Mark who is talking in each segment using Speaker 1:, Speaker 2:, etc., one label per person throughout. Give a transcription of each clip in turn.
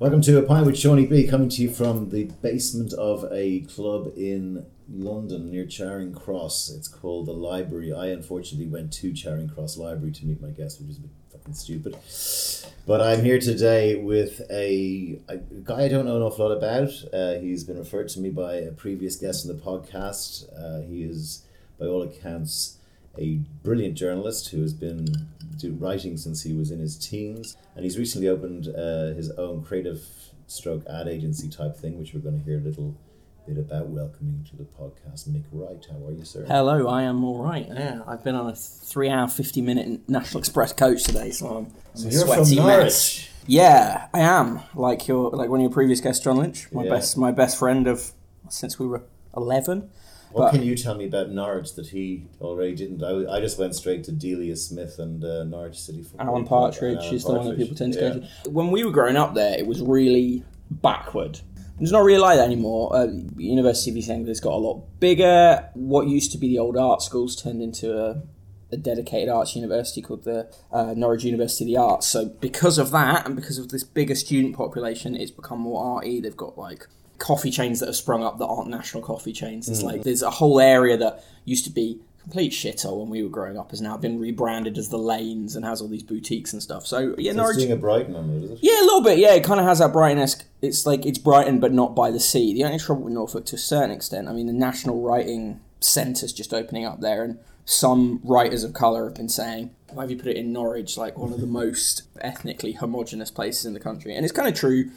Speaker 1: Welcome to A Pint with Seaniebee, coming to you from the basement of a club in London near Charing Cross. It's called the Library. I unfortunately went to Charing Cross Library to meet my guest, which is a bit fucking stupid. But I'm here today with a, a guy I don't know an awful lot about. Uh, he's been referred to me by a previous guest on the podcast. Uh, he is, by all accounts, a brilliant journalist who has been writing since he was in his teens, and he's recently opened uh, his own creative stroke ad agency type thing, which we're going to hear a little bit about. Welcoming to the podcast, Mic Wright. How are you, sir?
Speaker 2: Hello, I am all right. Yeah, I've been on a three-hour, fifty-minute National Express coach today, so I'm,
Speaker 1: So you're from
Speaker 2: sweaty
Speaker 1: Norwich.
Speaker 2: mess. Yeah, I am. Like your, like one of your previous guests, John Lynch, my
Speaker 1: Yeah.
Speaker 2: best, my best friend of since we were eleven.
Speaker 1: What
Speaker 2: But-
Speaker 1: can you tell me about Norwich that he already didn't? I, I just went straight to Delia Smith and uh, Norwich City Football
Speaker 2: Alan Partridge
Speaker 1: Alan
Speaker 2: is the one that people tend to
Speaker 1: Yeah.
Speaker 2: go to. When we were growing up there, it was really backward. It's not really like that anymore. Uh, University of East Anglia's got a lot bigger. What used to be the old art schools turned into a, a dedicated arts university called the uh, Norwich University of the Arts. So because of that, and because of this bigger student population, it's become more arty. They've got like coffee chains that have sprung up that aren't national coffee chains. It's mm. like there's a whole area that used to be complete shithole when we were growing up has now been rebranded as the lanes and has all these boutiques and stuff. So yeah,
Speaker 1: So
Speaker 2: Norwich.
Speaker 1: doing a Brighton on it, is it?
Speaker 2: Yeah, a little bit. Yeah, it kind of has that Brighton. It's like it's Brighton, but not by the sea. The only trouble with Norfolk, to a certain extent, I mean, the national writing centre's just opening up there, and some writers of colour have been saying, "Why have you put it in Norwich, like one of the most ethnically homogenous places in the country?" And it's kind of true.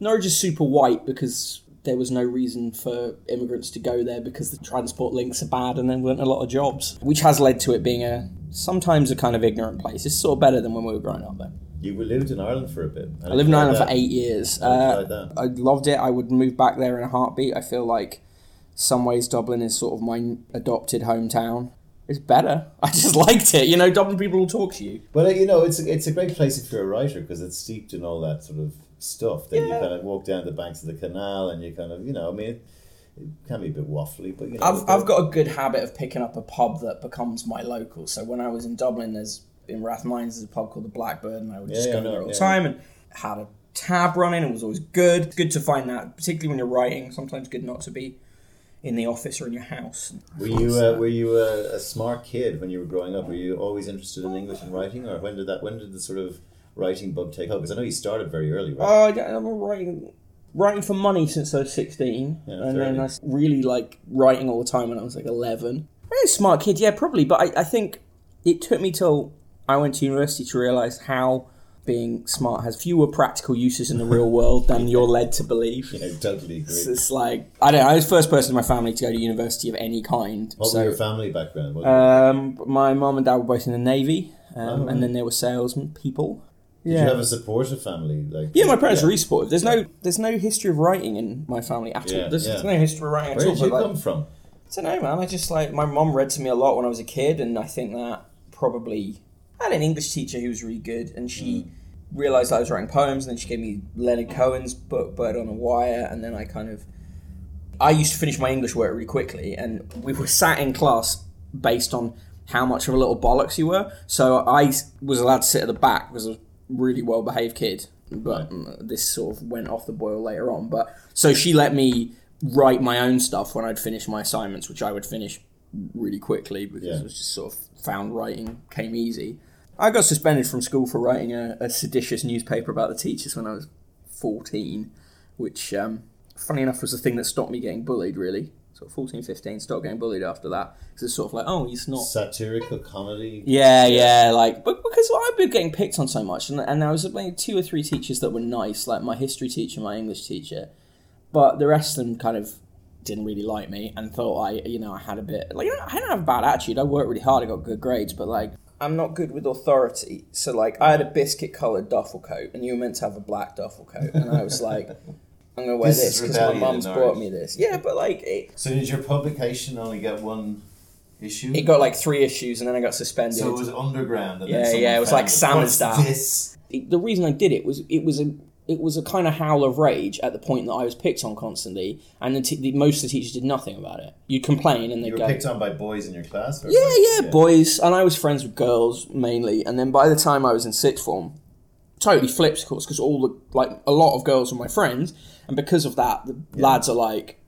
Speaker 2: Norwich is super white because there was no reason for immigrants to go there because the transport links are bad and there weren't a lot of jobs, which has led to it being a sometimes a kind of ignorant place. It's sort of better than when we were growing up there.
Speaker 1: You lived in Ireland for a bit.
Speaker 2: I lived in Ireland for eight years.
Speaker 1: How
Speaker 2: Uh. I loved it. I would move back there in a heartbeat. I feel like some ways Dublin is sort of my adopted hometown. It's better. I just liked it. You know, Dublin people will talk to you.
Speaker 1: Well, you know, it's a, it's a great place if you're a writer because it's steeped in all that sort of stuff. Then you kind of walk down the banks of the canal and you kind of, you know, I mean, it, it can be a bit waffly, but you know,
Speaker 2: I've, I've got a good habit of picking up a pub that becomes my local. So when I was in Dublin, there's in Rathmines, there's a pub called the Blackbird, and I would just
Speaker 1: Yeah,
Speaker 2: go
Speaker 1: yeah,
Speaker 2: there all the
Speaker 1: yeah.
Speaker 2: time and had a tab running. It was always good. It's good to find that, particularly when you're writing. Sometimes good not to be in the office or in your house.
Speaker 1: Were you uh, were you a, a smart kid when you were growing up? Were you always interested in English and writing, or when did that when did the sort of writing bug take hold? Because I know you started very early, right?
Speaker 2: Oh, I- I'm writing writing for money since I was 16,
Speaker 1: Yeah,
Speaker 2: and then I I really like writing all the time when I was like 11. Very smart kid, yeah, probably. But I, I think it took me till I went to university to realize how being smart has fewer practical uses in the real world than you're led to believe.
Speaker 1: yeah, I totally agree.
Speaker 2: It's, it's like I don't know. I was the first person in my family to go to university of any kind.
Speaker 1: what
Speaker 2: so
Speaker 1: was your family background?
Speaker 2: Um, my mom and dad were both in the navy, um,
Speaker 1: Oh,
Speaker 2: and then they were salesmen people.
Speaker 1: Did you have a supportive family? Like
Speaker 2: Yeah, my parents
Speaker 1: yeah.
Speaker 2: are really supportive. There's no there's no history of writing in my family at all. There's, there's no history of writing at
Speaker 1: Where
Speaker 2: all.
Speaker 1: did you
Speaker 2: like,
Speaker 1: come from?
Speaker 2: I don't know, man. I just like my mom read to me a lot when I was a kid, and I think that probably I had an English teacher who was really good, and she
Speaker 1: Mm.
Speaker 2: realized I was writing poems, and then she gave me Leonard Cohen's book Bird on a Wire, and then I kind of I used to finish my English work really quickly, and we were sat in class based on how much of a little bollocks you were. So I was allowed to sit at the back because I was a really well behaved kid. But mm, this sort of went off the boil later on. But so she let me write my own stuff when I'd finish my assignments, which I would finish really quickly because
Speaker 1: Yeah.
Speaker 2: it was just sort of found writing came easy. I got suspended from school for writing a, a seditious newspaper about the teachers when I was 14, which, um, funny enough, was the thing that stopped me getting bullied, really. Sort of 14, 15, stopped getting bullied after that. Because it's sort of like, oh, he's not.
Speaker 1: Satirical comedy.
Speaker 2: Yeah, yeah, like, but because I've been getting picked on so much, and, and there was like two or three teachers that were nice, like my history teacher, my English teacher, but the rest of them kind of didn't really like me and thought I, you know, I had a bit, like, I didn't have a bad attitude. I worked really hard, I got good grades, but like, I'm not good with authority. So, like, I had a biscuit coloured duffel coat, and you were meant to have a black duffel coat, and I was like, I'm gonna wear
Speaker 1: This
Speaker 2: this because my mum's bought me this. Yeah, but like, it,
Speaker 1: So did your publication only get one issue?
Speaker 2: it got like three issues, and then I got suspended.
Speaker 1: so it was underground. And
Speaker 2: Yeah,
Speaker 1: then
Speaker 2: yeah, it was like Salmon's
Speaker 1: What's
Speaker 2: Down.
Speaker 1: This
Speaker 2: it- the reason I did it was it was a it was a kind of howl of rage at the point that I was picked on constantly, and the, t- the most of the teachers did nothing about it. You'd complain, and they'd
Speaker 1: you were
Speaker 2: go,
Speaker 1: picked on by boys in your class. Or
Speaker 2: "Yeah, yeah, boys," and I was friends with girls mainly. And then by the time I was in sixth form, totally flips, of course, because all the like a lot of girls were my friends, and because of that, the lads are like,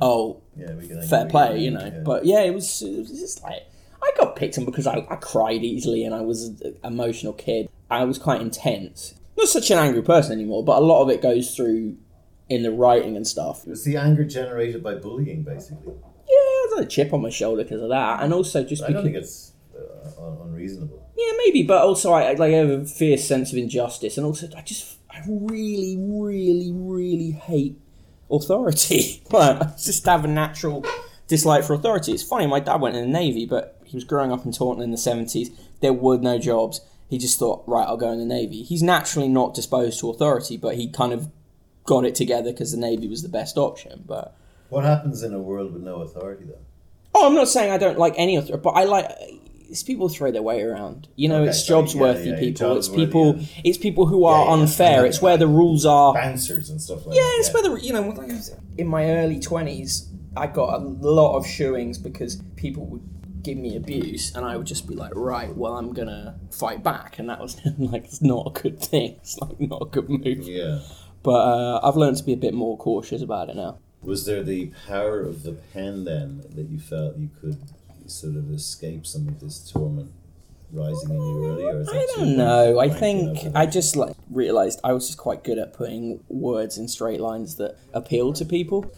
Speaker 2: oh,
Speaker 1: Yeah, we can
Speaker 2: fair
Speaker 1: we
Speaker 2: play, you know.
Speaker 1: yeah.
Speaker 2: But yeah, it was, it was just like I got picked on because I, I cried easily and I was an emotional kid. I was quite intense. Not such an angry person anymore, but a lot of it goes through in the writing and stuff.
Speaker 1: It was the anger generated by bullying, basically.
Speaker 2: Yeah, I got a chip on my shoulder because of that, and also just
Speaker 1: I
Speaker 2: because
Speaker 1: don't think it's uh, unreasonable.
Speaker 2: yeah, maybe, but also I I, like I have a fierce sense of injustice, and also I just I really, really, really hate authority. but I just have a natural dislike for authority. It's funny. My dad went in the navy, but he was growing up in Taunton in the seventies. There were no jobs. He just thought, right, I'll go in the navy. He's naturally not disposed to authority, but he kind of got it together because the navy was the best option. But
Speaker 1: What happens in a world with no authority, though?
Speaker 2: Oh, I'm not saying I don't like any authority, but I like. It's people throw their weight around. You know,
Speaker 1: Okay,
Speaker 2: it's
Speaker 1: sorry,
Speaker 2: jobs
Speaker 1: yeah,
Speaker 2: worthy
Speaker 1: yeah,
Speaker 2: people. It's people.
Speaker 1: yeah.
Speaker 2: It's people who are unfair. It's where the rules are.
Speaker 1: Bouncers and stuff like that.
Speaker 2: Yeah,
Speaker 1: that.
Speaker 2: it's where the you know. like I said, In my early twenties, I got a lot of shooings because people would give me abuse, and I would just be like, right, well, I'm gonna fight back, and that was like it's not a good thing. It's like not a good move.
Speaker 1: Yeah.
Speaker 2: But uh, I've learned to be a bit more cautious about it now.
Speaker 1: Was there the power of the pen then that you felt you could sort of escape some of this torment rising in you early, or is that
Speaker 2: I don't know. I think? I just like realized I was just quite good at putting words in straight lines that appeal to people.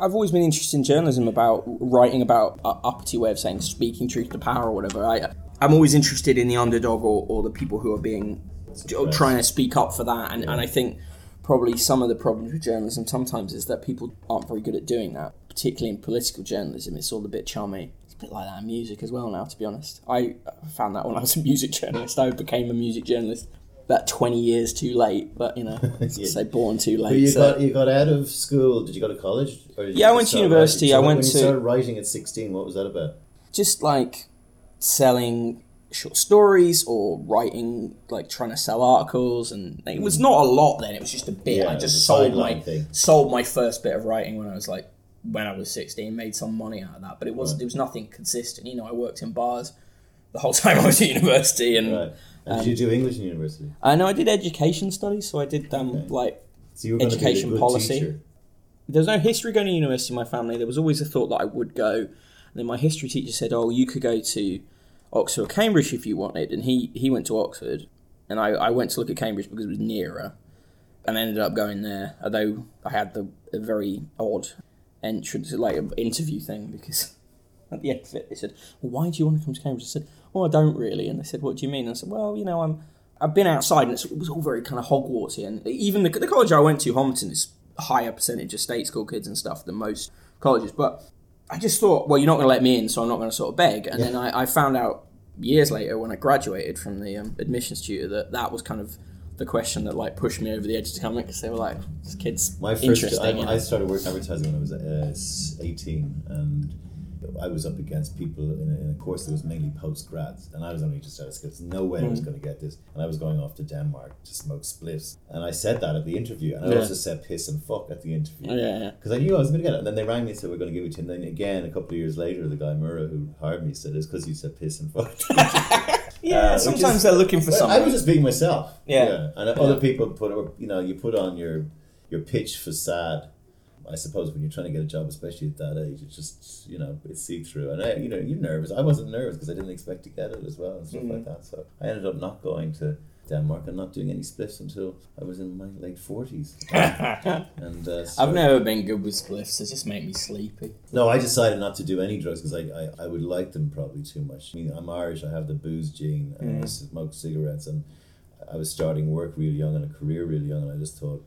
Speaker 2: I've always been interested in journalism about writing about a uppity way of saying speaking truth to power or whatever. I I'm always interested in the underdog or, or the people who are being trying to speak up for that. And, and I think probably some of the problems with journalism sometimes is that people aren't very good at doing that, particularly in political journalism. It's all a bit chummy. Bit like that in music as well now, to be honest. I found that when I was a music journalist. I became a music journalist about 20 years too late, but you know, I say born too
Speaker 1: But
Speaker 2: late.
Speaker 1: you
Speaker 2: so-
Speaker 1: got you got out of school. Did you go to college? Or did
Speaker 2: Yeah, I went to university.
Speaker 1: writing?
Speaker 2: I went
Speaker 1: when you
Speaker 2: to-
Speaker 1: started writing at sixteen. What was that about?
Speaker 2: just like selling short stories or writing like trying to sell articles and it was mm. not a lot then it was just a bit
Speaker 1: Yeah,
Speaker 2: i
Speaker 1: it was a
Speaker 2: just sold my
Speaker 1: thing.
Speaker 2: sold my first bit of writing when i was like when i was 16 made some money out of that but it wasn't it was nothing consistent you know i worked in bars the whole time i was at university and
Speaker 1: Right. And
Speaker 2: Um,
Speaker 1: did you do English in university?
Speaker 2: i know i did education studies so i did um like
Speaker 1: So you were going be a
Speaker 2: education policy.
Speaker 1: teacher.
Speaker 2: there was no history going to university in my family. There was always a thought that I would go. And then my history teacher said, "Oh, you could go to Oxford or Cambridge if you wanted." And he he went to Oxford, and I, I went to look at Cambridge because it was nearer, and I ended up going there. Although I had the a very odd entrance, like an interview thing, because at the end of it they said, "Well, why do you want to come to Cambridge?" I said, "Oh, I don't really." And they said, "What do you mean?" And I said, "Well, you know, I'm." I've been outside and it's, it was all very kind of Hogwartsy, and even the, the college I went to, Homerton, is higher percentage of state school kids and stuff than most colleges. But I just thought, well, you're not going to let me in, so I'm not going to sort of beg. And then I, I found out years later when I graduated from the um, admissions tutor that that was kind of the question that like pushed me over the edge to come in because they were like, this kid's
Speaker 1: My first,
Speaker 2: interesting.
Speaker 1: I. I started working advertising when I was uh, 18, and I was up against people in a, in a course that was mainly post grads, and I was only just out of school. No way I
Speaker 2: Mm.
Speaker 1: was going to get this, and I was going off to Denmark to smoke spliffs, and I said that at the interview, and I
Speaker 2: Yeah.
Speaker 1: also said piss and fuck at the interview.
Speaker 2: yeah, yeah.
Speaker 1: Because I knew I was going to get it. And then they rang me and said, We're going to give it to you. And then again, a couple of years later, the guy, Murrah, who hired me, said, It's because you said piss and fuck.
Speaker 2: Yeah,
Speaker 1: Uh,
Speaker 2: sometimes
Speaker 1: is-
Speaker 2: they're looking for
Speaker 1: Well,
Speaker 2: something.
Speaker 1: I was just being myself.
Speaker 2: Yeah.
Speaker 1: And other people put, you know, you put on your your pitch facade. I suppose when you're trying to get a job, especially at that age, it's just you know it's see through, and I, you know you're nervous. I wasn't nervous because I didn't expect to get it as well and stuff
Speaker 2: Mm.
Speaker 1: like that. So I ended up not going to Denmark and not doing any spliffs until I was in my late forties. And uh,
Speaker 2: I've never been good with spliffs. They just make me sleepy.
Speaker 1: no, I decided not to do any drugs because I, I, I would like them probably too much. I mean, I'm Irish, I have the booze gene, and I
Speaker 2: Mm.
Speaker 1: smoke cigarettes, and I was starting work real young and a career real young, and I just thought,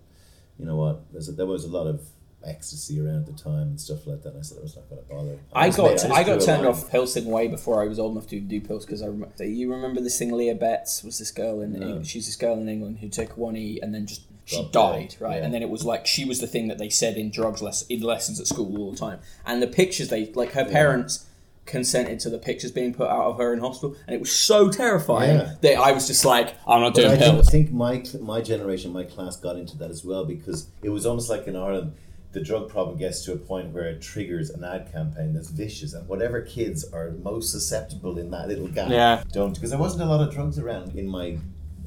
Speaker 1: you know what, There's a, there was a lot of ecstasy around at the time and stuff like that, and I said I was not going to bother.
Speaker 2: I
Speaker 1: just
Speaker 2: got
Speaker 1: made-
Speaker 2: I, got turned off pilsing way before I was old enough to do pills because I remember. You remember this thing? Leah Betts was this girl in
Speaker 1: No.
Speaker 2: she's this girl in England who took one e and then just she died
Speaker 1: dead,
Speaker 2: right,
Speaker 1: yeah.
Speaker 2: and then it was like she was the thing that they said in drugs less in lessons at school all the time, and the pictures they like her parents consented to the pictures being put out of her in hospital, and it was so terrifying
Speaker 1: Yeah.
Speaker 2: that I was just like, I'm not doing
Speaker 1: I think, my my generation, my class got into that as well because it was almost like in Ireland, the drug problem gets to a point where it triggers an ad campaign that's vicious, and whatever kids are most susceptible in that little gap
Speaker 2: Yeah.
Speaker 1: don't because there wasn't a lot of drugs around in my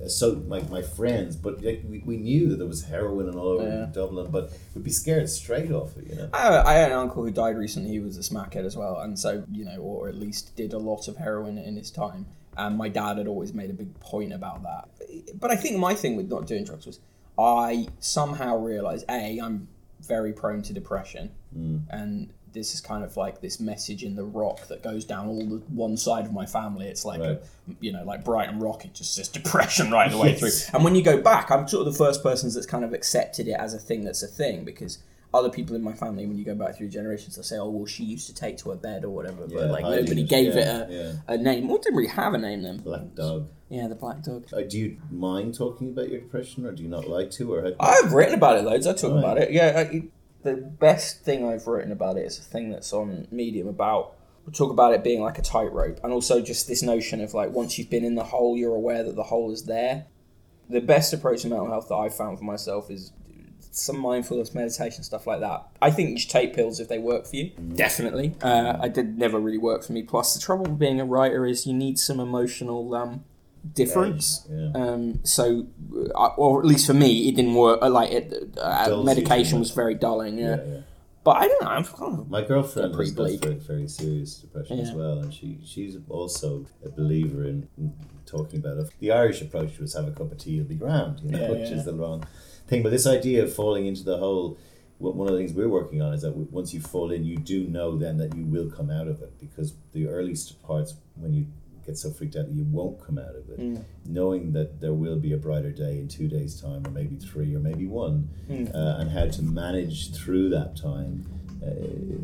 Speaker 1: uh, so my, my friends, but like, we, we knew that there was heroin and all over
Speaker 2: Yeah.
Speaker 1: Dublin, but we'd be scared straight off it, you know.
Speaker 2: I, I had an uncle who died recently. He was a smackhead as well, and so you know, or at least did a lot of heroin in his time. And my dad had always made a big point about that. But I think my thing with not doing drugs was I somehow realized a I'm very prone to depression, mm. and this is kind of like this message in the rock that goes down all the one side of my family. It's like
Speaker 1: Right.
Speaker 2: you know, like Brighton Rock. It just says depression right the way through. And when you go back, I'm sort of the first person that's kind of accepted it as a thing that's a thing because other people in my family, when you go back through generations, they'll say, "Oh, well, she used to take to her bed or whatever,"
Speaker 1: Yeah,
Speaker 2: but like nobody gave
Speaker 1: yeah,
Speaker 2: it a,
Speaker 1: yeah.
Speaker 2: a name. Well, didn't really have a name then.
Speaker 1: Black dog.
Speaker 2: Yeah, the black dog.
Speaker 1: Uh, do you mind talking about your depression, or do you not like to, or
Speaker 2: I've written about it loads. I talk about it. Yeah, I, the best thing I've written about it is a thing that's on Medium about. We talk about it being like a tightrope, and also just this notion of like once you've been in the hole, you're aware that the hole is there. The best approach to mental health that I've found for myself is some mindfulness, meditation, stuff like that. I think you should take pills if they work for you. Definitely. Uh, I did never really work for me. Plus, the trouble with being a writer is you need some emotional um, difference.
Speaker 1: Yeah.
Speaker 2: Um, so, uh, or at least for me, it didn't work. uh, Like it, uh, medication was very dulling. Yeah.
Speaker 1: yeah, yeah.
Speaker 2: but I don't know. I'm kind of
Speaker 1: My girlfriend has got very, serious depression as well, and she she's also a believer in, in talking about it. The Irish approach was have a cup of tea, it'll be grand, you know, which is the wrong thing. But this idea of falling into the hole, one of the things we're working on is that once you fall in, you do know then that you will come out of it because the earliest parts when you get so freaked out that you won't come out of it,
Speaker 2: Mm.
Speaker 1: knowing that there will be a brighter day in two days' time, or maybe three, or maybe one,
Speaker 2: Mm.
Speaker 1: uh, and how to manage through that time uh,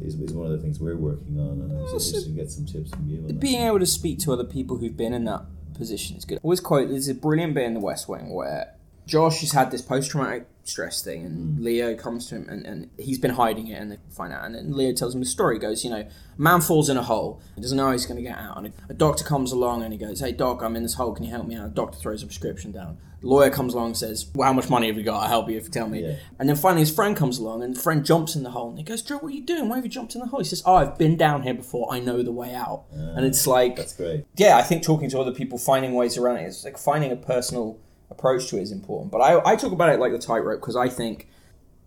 Speaker 1: is, is one of the things we're working on, and I was
Speaker 2: Also-
Speaker 1: interested to get some tips from you.
Speaker 2: Being able to speak to other people who've been in that position is good. I always quote there's a brilliant bit in the West Wing where Josh has had this post traumatic stress thing, and mm. Leo comes to him and, and he's been hiding it, and they find out. And then Leo tells him the story. He goes, You know, man falls in a hole, he doesn't know how he's going to get out. And a, a doctor comes along and he goes, Hey, doc, I'm in this hole, can you help me out? The doctor throws a prescription down. The lawyer comes along and says, Well, how much money have you got? I'll help you if you tell me.
Speaker 1: Yeah.
Speaker 2: And then finally his friend comes along and the friend jumps in the hole and he goes, Joe, what are you doing? Why have you jumped in the hole? He says, Oh, I've been down here before. I know the way out. Ah, and it's like,
Speaker 1: That's great.
Speaker 2: yeah, I think talking to other people, finding ways around it, is like finding a personal approach to it is important. But I, I talk about it like the tightrope because I think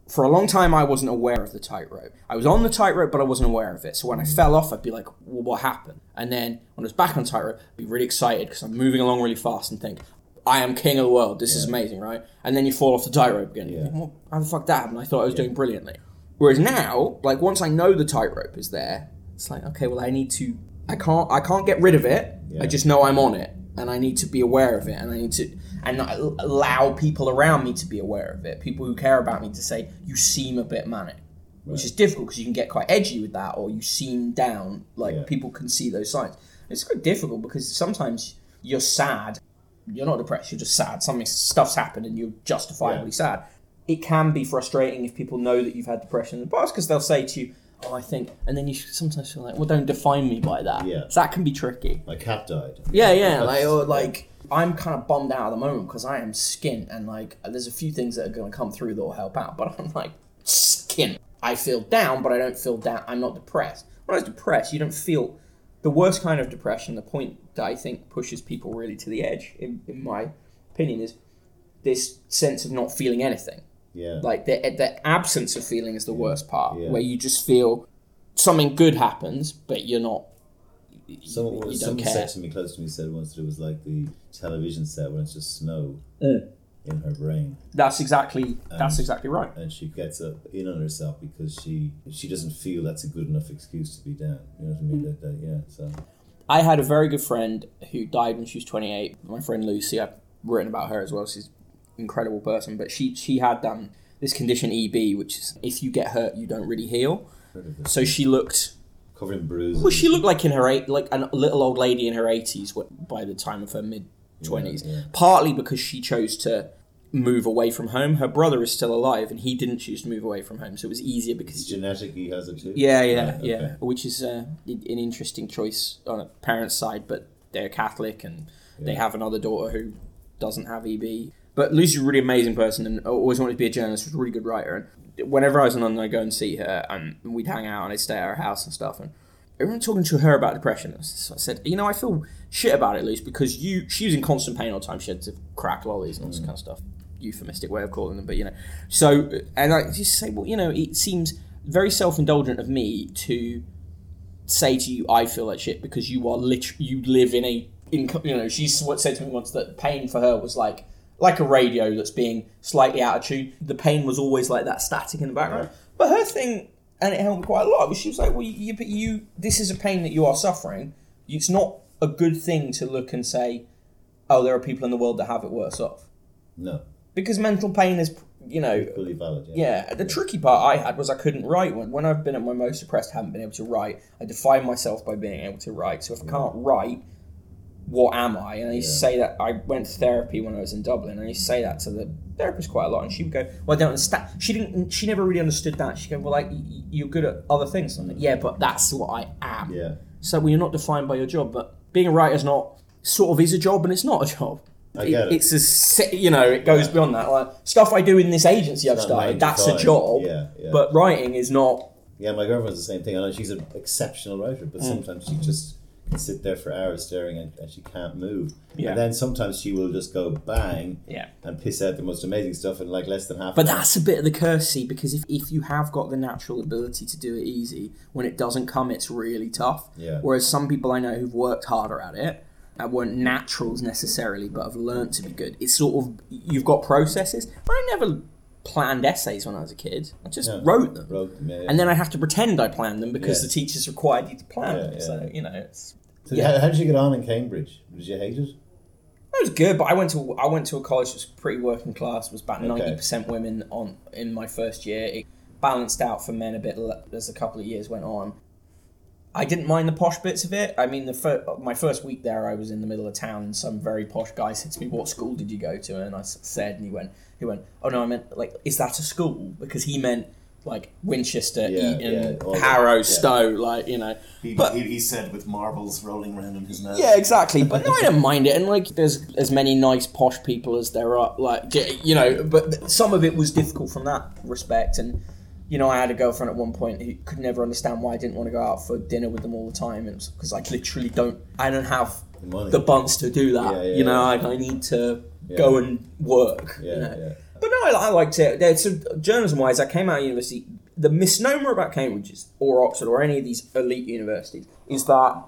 Speaker 2: for a long time I wasn't aware of the tightrope. I was on the tightrope, but I wasn't aware of it. So when I fell off, I'd be like, well, what happened? And then when I was back on tightrope, I'd be really excited because I'm moving along really fast and think, I am king of the world. This is amazing, right? And then you fall off the tightrope again.
Speaker 1: Yeah.
Speaker 2: well, how the fuck that happened? I thought I was doing brilliantly. Whereas now, like once I know the tightrope is there, it's like okay, well I need to. I can't. I can't get rid of it.
Speaker 1: Yeah.
Speaker 2: I just know I'm on it, and I need to be aware of it, and I need to and allow people around me to be aware of it. People who care about me to say you seem a bit manic, which is difficult because you can get quite edgy with that, or you seem down. Like
Speaker 1: Yeah.
Speaker 2: people can see those signs. It's quite difficult because sometimes you're sad. You're not depressed. You're just sad. Something stuff's happened, and you're justifiably sad it can be frustrating if people know that you've had depression in the past because they'll say to you, "Oh, I think," and then you sometimes feel like, "Well, don't define me by that."
Speaker 1: Yeah.
Speaker 2: so that can be tricky.
Speaker 1: My cat died.
Speaker 2: Yeah, yeah,
Speaker 1: That's-
Speaker 2: like or like I'm kind of bummed out at the moment because I am skint and like there's a few things that are going to come through that will help out, but I'm like skint. I feel down, but I don't feel down. I'm not depressed. When I was depressed, you don't feel the worst kind of depression. The point that I think pushes people really to the edge, in, in my opinion, is this sense of not feeling anything
Speaker 1: Yeah.
Speaker 2: like the the absence of feeling is the worst part
Speaker 1: Yeah.
Speaker 2: where you just feel something good happens but you're not
Speaker 1: Someone,
Speaker 2: you don't
Speaker 1: someone
Speaker 2: care.
Speaker 1: said to me close to me said once that it was like the television set when it's just snow
Speaker 2: Mm.
Speaker 1: in her brain,
Speaker 2: that's exactly that's
Speaker 1: Um,
Speaker 2: exactly right
Speaker 1: and she gets up in on herself because she she doesn't feel that's a good enough excuse to be down. You know what I
Speaker 2: Mm.
Speaker 1: mean? That, that, yeah. So
Speaker 2: i had a very good friend who died when she was 28 my friend lucy i've written about her as well she's an incredible person but she she had um this condition eb which is if you get hurt you don't really heal
Speaker 1: heard of it.
Speaker 2: so she looked
Speaker 1: covered in bruises.
Speaker 2: well she looked like in her eight like a little old lady in her 80s wh- by the time of her mid 20s
Speaker 1: Yeah, yeah.
Speaker 2: partly because she chose to move away from home her brother is still alive and he didn't choose to move away from home so it was easier
Speaker 1: It's
Speaker 2: because
Speaker 1: genetic. He has it too.
Speaker 2: yeah yeah
Speaker 1: Right,
Speaker 2: yeah
Speaker 1: okay.
Speaker 2: which is uh, an interesting choice on a parent's side but they're catholic and they have another daughter who doesn't have eb but lucy's a really amazing person and always wanted to be a journalist was a really good writer and whenever i was in london i'd go and see her and we'd hang out and i'd stay at her house and stuff and I remember talking to her about depression. So I said, you know, I feel shit about it, Luce, because you she was in constant pain all the time. She had to crack lollies and all this mm. kind of stuff. Euphemistic way of calling them, but you know. So and I just say, well, you know, it seems very self indulgent of me to say to you, I feel like shit because you are lit- you live in a in you know. She's what said to me once that pain for her was like like a radio that's being slightly out of tune. The pain was always like that static in the background. But her thing, and it helped me quite a lot. Was she was like, well, you, but you, this is a pain that you are suffering. It's not a good thing to look and say, oh, there are people in the world that have it worse off.
Speaker 1: No,
Speaker 2: Because mental pain is, you know,
Speaker 1: fully valid. Yeah.
Speaker 2: yeah, the tricky part I had was I couldn't write. When, when I've been at my most depressed, haven't been able to write, I define myself by being able to write. So if I can't write, what am I? And I used to say that I went to therapy when I was in Dublin, and I used to say that to the therapist quite a lot. And she would go, "Well, I don't understand." She didn't. She never really understood that. She go, "Well, like you're good at other things." I'm like, "Yeah, but that's what I am."
Speaker 1: Yeah.
Speaker 2: So well, you're not defined by your job, but being a writer is not sort of is a job, and it's not a job.
Speaker 1: I get it.
Speaker 2: It's a you know it goes beyond that. Like stuff I do in this agency I've started, that's a job.
Speaker 1: Yeah, yeah.
Speaker 2: But writing is not.
Speaker 1: Yeah, my girlfriend's the same thing. I know she's an exceptional writer, but
Speaker 2: Mm.
Speaker 1: sometimes she just sit there for hours staring and, and she can't move.
Speaker 2: Yeah.
Speaker 1: And then sometimes she will just go bang
Speaker 2: Yeah.
Speaker 1: and piss out the most amazing stuff in like less than half
Speaker 2: But
Speaker 1: an hour.
Speaker 2: that's a bit of the curse, see, because if, if you have got the natural ability to do it easy, when it doesn't come, it's really tough.
Speaker 1: Yeah.
Speaker 2: Whereas some people I know who've worked harder at it, and weren't naturals necessarily, but have learned to be good. It's sort of you've got processes. I never planned essays when I was a kid. I just
Speaker 1: Yeah.
Speaker 2: wrote them.
Speaker 1: Wrote them, yeah, yeah.
Speaker 2: And then I have to pretend I planned them because the teachers required you to plan them. So, you know, it's
Speaker 1: So
Speaker 2: yeah.
Speaker 1: how, how did you get on in Cambridge? Did you hate it?
Speaker 2: It was good, but I went to I went to a college that was pretty working class. Was about
Speaker 1: Okay.
Speaker 2: ninety percent women on in my first year. It balanced out for men a bit as a couple of years went on. I didn't mind the posh bits of it. I mean, the fir- my first week there, I was in the middle of town, and some very posh guy said to me, "What school did you go to?" And I said, and he went, "He went, oh no, I meant like, is that a school?" Because he meant like Winchester,
Speaker 1: Yeah,
Speaker 2: Eton,
Speaker 1: yeah,
Speaker 2: Harrow,
Speaker 1: yeah.
Speaker 2: Stowe, like you know.
Speaker 3: He,
Speaker 2: But-
Speaker 3: he, he said with marbles rolling around in his nose.
Speaker 2: Yeah, exactly. But no, I don't mind it. And like, there's as many nice posh people as there are. Like, you know, but some of it was difficult from that respect. And you know, I had a girlfriend at one point who could never understand why I didn't want to go out for dinner with them all the time, and because I literally don't, I don't have
Speaker 1: The money.
Speaker 2: the bunts to do that.
Speaker 1: Yeah, yeah,
Speaker 2: you know. I, I need to go and work.
Speaker 1: Yeah,
Speaker 2: you know?
Speaker 1: yeah.
Speaker 2: But no, I, I liked it. So journalism wise, I came out of university. The misnomer about Cambridge is, or Oxford or any of these elite universities is that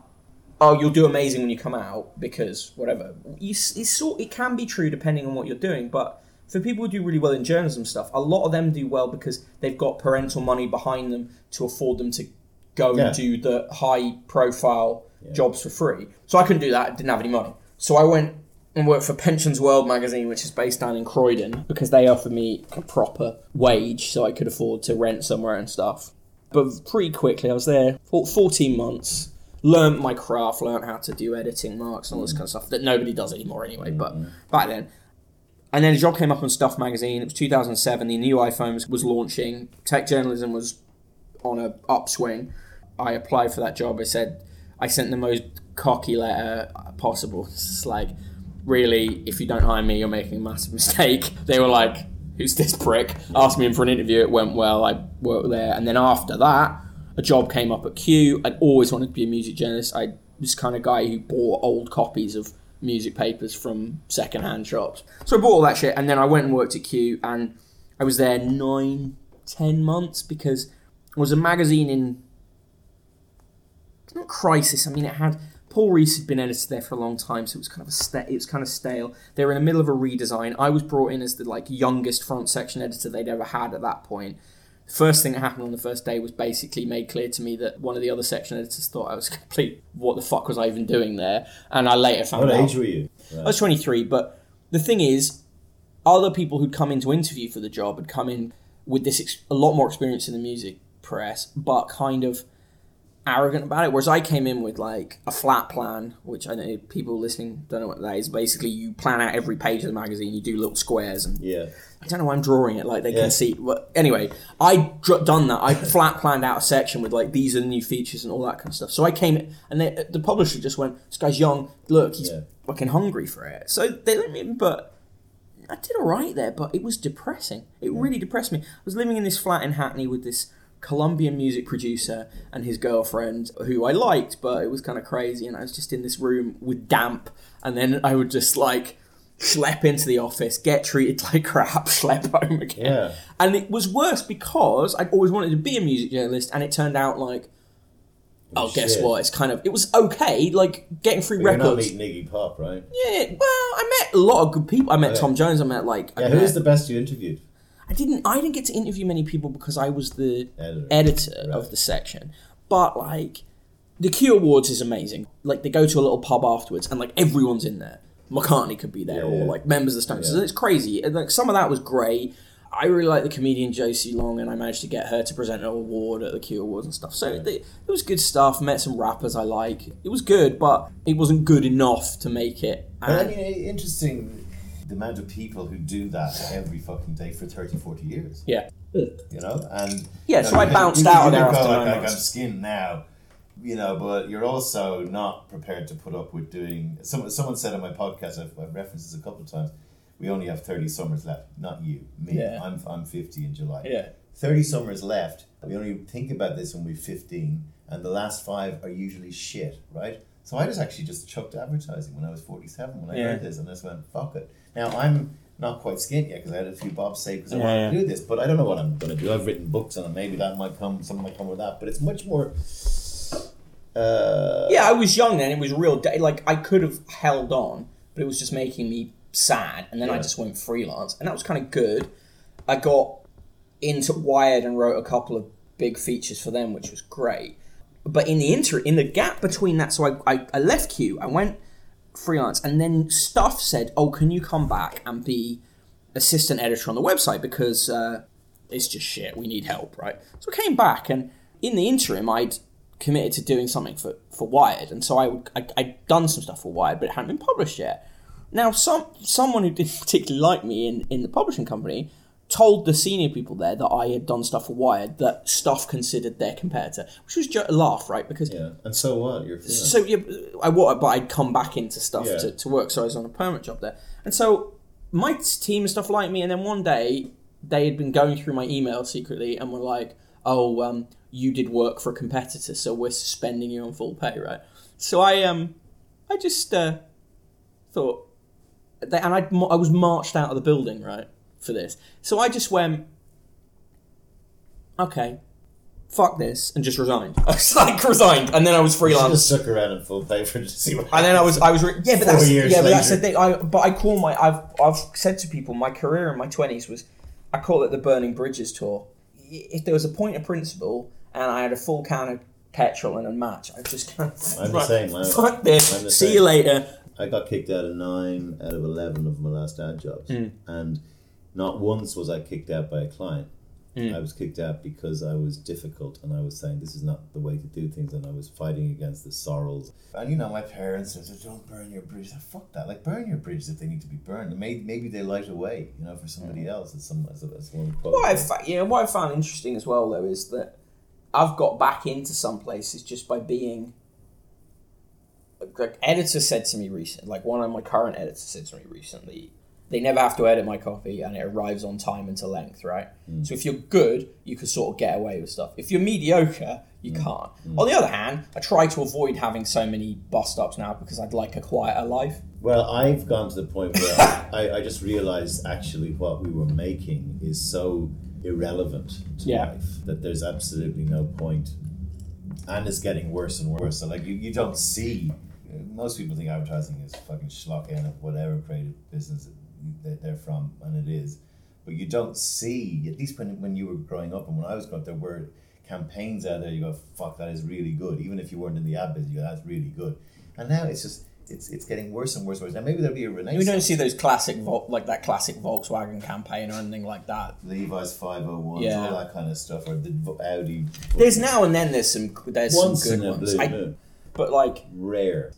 Speaker 2: oh you'll do amazing when you come out because whatever. You, it's sort it can be true depending on what you're doing, but for people who do really well in journalism stuff, a lot of them do well because they've got parental money behind them to afford them to go
Speaker 1: Yeah.
Speaker 2: and do the high profile jobs for free. So I couldn't do that. I Didn't have any money. So I went and worked for Pensions World magazine, which is based down in Croydon, because they offered me a proper wage so I could afford to rent somewhere and stuff. But pretty quickly, I was there for 14 months, learned my craft, learned how to do editing marks and all this kind of stuff that nobody does anymore anyway, but mm. back then. And then a job came up on Stuff magazine. It was 2007. The new iPhone was, was launching. Tech journalism was on a upswing. I applied for that job. I said I sent the most cocky letter possible. It's like, really, if you don't hire me, you're making a massive mistake. They were like, "Who's this prick?" Asked me in for an interview. It went well. I worked there, and then after that, a job came up at Q. I'd always wanted to be a music journalist. I was kind of guy who bought old copies of music papers from secondhand shops. So I bought all that shit, and then I went and worked at Q, and I was there nine, ten months because it was a magazine in not crisis. I mean, it had Paul Rees had been editor there for a long time, so it was kind of a sta- it was kind of stale. They were in the middle of a redesign. I was brought in as the like youngest front section editor they'd ever had at that point. First thing that happened on the first day was basically made clear to me that one of the other section editors thought I was complete. What the fuck was I even doing there? And I later found
Speaker 1: What
Speaker 2: out.
Speaker 1: age were you?
Speaker 2: I was 23, but the thing is, other people who'd come in to interview for the job had come in with this ex- a lot more experience in the music press, but kind of arrogant about it. Whereas I came in with like a flat plan, which I know people listening don't know what that is. Basically, you plan out every page of the magazine, you do little squares, and
Speaker 1: Yeah.
Speaker 2: I don't know why I'm drawing it like they
Speaker 1: Yeah.
Speaker 2: can see. But anyway, I dr- done that. I flat planned out a section with like these are the new features and all that kind of stuff. So I came and they, the publisher just went, "This guy's young. Look, he's
Speaker 1: Yeah.
Speaker 2: fucking hungry for it." So they let me in, but I did all right there. But it was depressing. It really depressed me. I was living in this flat in Hackney with this Colombian music producer and his girlfriend, who I liked, but it was kind of crazy. And I was just in this room with damp, and then I would just like schlep into the office, get treated like crap, schlep home again.
Speaker 1: Yeah.
Speaker 2: And it was worse because I'd always wanted to be a music journalist, and it turned out like, oh, guess what? It's kind of it was okay, like getting free
Speaker 1: You're not
Speaker 2: records.
Speaker 1: meeting Iggy Pop, right?
Speaker 2: Yeah, well, I met a lot of good people. I met
Speaker 1: Okay.
Speaker 2: Tom Jones. I met like I
Speaker 1: Yeah,
Speaker 2: met,
Speaker 1: who is the best you interviewed?
Speaker 2: I didn't I didn't get to interview many people because I was the
Speaker 1: Editor.
Speaker 2: editor
Speaker 1: Right.
Speaker 2: of the section. But like the Q Awards is amazing. Like they go to a little pub afterwards and like everyone's in there. McCartney could be there
Speaker 1: Yeah,
Speaker 2: or like members of the Stones.
Speaker 1: Yeah.
Speaker 2: It's crazy. And like some of that was great. I really like the comedian Josie Long, and I managed to get her to present an award at the Q Awards and stuff. So it, it was good stuff. Met some rappers I like. It was good, but it wasn't good enough to make it.
Speaker 3: But I
Speaker 2: And-
Speaker 3: mean, interesting the amount of people who do that every fucking day for 30, 40 years.
Speaker 2: yeah,
Speaker 3: You know? And
Speaker 2: Yeah,
Speaker 3: you know,
Speaker 2: so I bounced out of there
Speaker 3: go
Speaker 2: after
Speaker 3: like,
Speaker 2: nine
Speaker 3: like, I'm skinned now. You know, but you're also not prepared to put up with doing. Some, someone said on my podcast, I've, I've referenced this a couple of times. We only have thirty summers left. Not you, me.
Speaker 2: Yeah.
Speaker 3: I'm I'm fifty in July.
Speaker 2: yeah.
Speaker 3: 30 summers left. We only think about this when we're 15, and the last five are usually shit, right? So I just actually just chucked advertising when I was 47 when I
Speaker 2: Yeah.
Speaker 3: heard this, and I just went, fuck it. Now I'm not quite skint yet because I had a few bobs saved because I
Speaker 2: Yeah,
Speaker 3: wanted
Speaker 2: yeah.
Speaker 3: to do this, but I don't know what I'm going to do. I've written books on it. Maybe that might come, something might come with that, but it's much more. Uh,
Speaker 2: Yeah, I was young then. It was real. Da- like I could have held on, but it was just making me sad. And then I just went freelance, and that was kind of good. I got into Wired and wrote a couple of big features for them, which was great. But in the inter, in the gap between that, so I, I, I left Q. I went freelance, and then stuff said, "Oh, can you come back and be assistant editor on the website because uh, it's just shit. We need help, right?" So I came back, and in the interim, I'd committed to doing something for, for Wired, and so I I, I'd done some stuff for Wired, but it hadn't been published yet. Now, some someone who didn't particularly like me in, in the publishing company told the senior people there that I had done stuff for Wired that stuff considered their competitor, which was just a laugh, right? Because
Speaker 1: Yeah. And so what? You're freelance.
Speaker 2: so yeah, I what, but I'd come back into stuff
Speaker 1: Yeah.
Speaker 2: to, to work, so I was on a permanent job there, and so my team and stuff like me, and then one day they had been going through my email secretly and were like, "Oh, um, you did work for a competitor, so we're suspending you on full pay, right?" So I um, I just uh, thought, they, and I I was marched out of the building right for this, so I just went, okay. Fuck this, and just resigned. I was like resigned, and then I was freelance.
Speaker 1: just stuck around in full pay for to see what
Speaker 2: And then I was, I was, re- yeah, but
Speaker 1: Four
Speaker 2: that's, yeah, but that's the thing. I, but I call my, I've, I've said to people, my career in my twenties was, I call it the burning bridges tour. If there was a point of principle and I had a full can of petrol and a match, I just kind of,
Speaker 1: I'm the same, I'm-
Speaker 2: fuck this,
Speaker 1: the
Speaker 2: see
Speaker 1: same.
Speaker 2: you later.
Speaker 1: I got kicked out of nine out of eleven of my last ad jobs, hmm. and not once was I kicked out by a client. Mm. I was kicked out because I was difficult, and I was saying this is not the way to do things, and I was fighting against the sorrows.
Speaker 3: And you know, my parents said, "Don't burn your bridges." I fuck that. Like, burn your bridges if they need to be burned. Maybe maybe they light a way, you know, for somebody mm. else. As some as, as one quote.
Speaker 2: What I, fa- yeah, what I found interesting as well though is that I've got back into some places just by being. Like editor said to me recently, like one of my current editors said to me recently, they never have to edit my copy and it arrives on time and to length, right? Mm. So if you're good, you can sort of get away with stuff. If you're mediocre, you mm. can't. Mm. On the other hand, I try to avoid having so many bust ups now because I'd like a quieter life.
Speaker 1: Well, I've gone to the point where I, I just realized actually what we were making is so irrelevant to
Speaker 2: Yeah.
Speaker 1: life that there's absolutely no point.
Speaker 3: and it's getting worse and worse. So like you, you don't see. Most people think advertising is fucking schlock and whatever creative business that they're from, and it is. But you don't see at least when when you were growing up and when I was growing up, there were campaigns out there. You go, fuck, that is really good. Even if you weren't in the ad business, you go, that's really good. And now it's just it's it's getting worse and worse and worse. Now maybe there'll be a renaissance.
Speaker 2: We don't see those classic, Vol- like that classic Volkswagen campaign or anything like that.
Speaker 3: Levi's five oh hundred one,
Speaker 2: Yeah.
Speaker 3: all that kind of stuff, or the Audi.
Speaker 2: There's now and then there's some there's
Speaker 1: Once
Speaker 2: some
Speaker 1: in
Speaker 2: good
Speaker 1: a
Speaker 2: ones.
Speaker 1: blue
Speaker 2: I,
Speaker 1: moon,
Speaker 2: but like
Speaker 1: rare.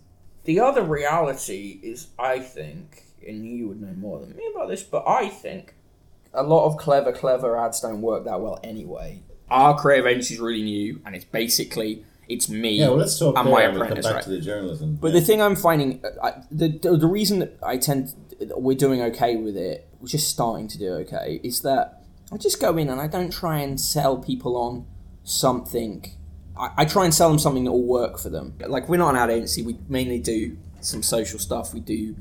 Speaker 2: the other reality is, I think, and you would know more than me about this, but I think a lot of clever, clever ads don't work that well anyway. Our creative agency is really new, and it's basically it's me
Speaker 1: Yeah, well, let's talk
Speaker 2: and my
Speaker 1: and come
Speaker 2: apprentice,
Speaker 1: back
Speaker 2: right?
Speaker 1: to the journalism.
Speaker 2: But
Speaker 1: yeah.
Speaker 2: the thing I'm finding, I, the, the the reason that I tend we're doing okay with it, we're just starting to do okay, is that I just go in and I don't try and sell people on something. I, I try and sell them something that will work for them. Like we're not an ad agency. We mainly do some social stuff. We do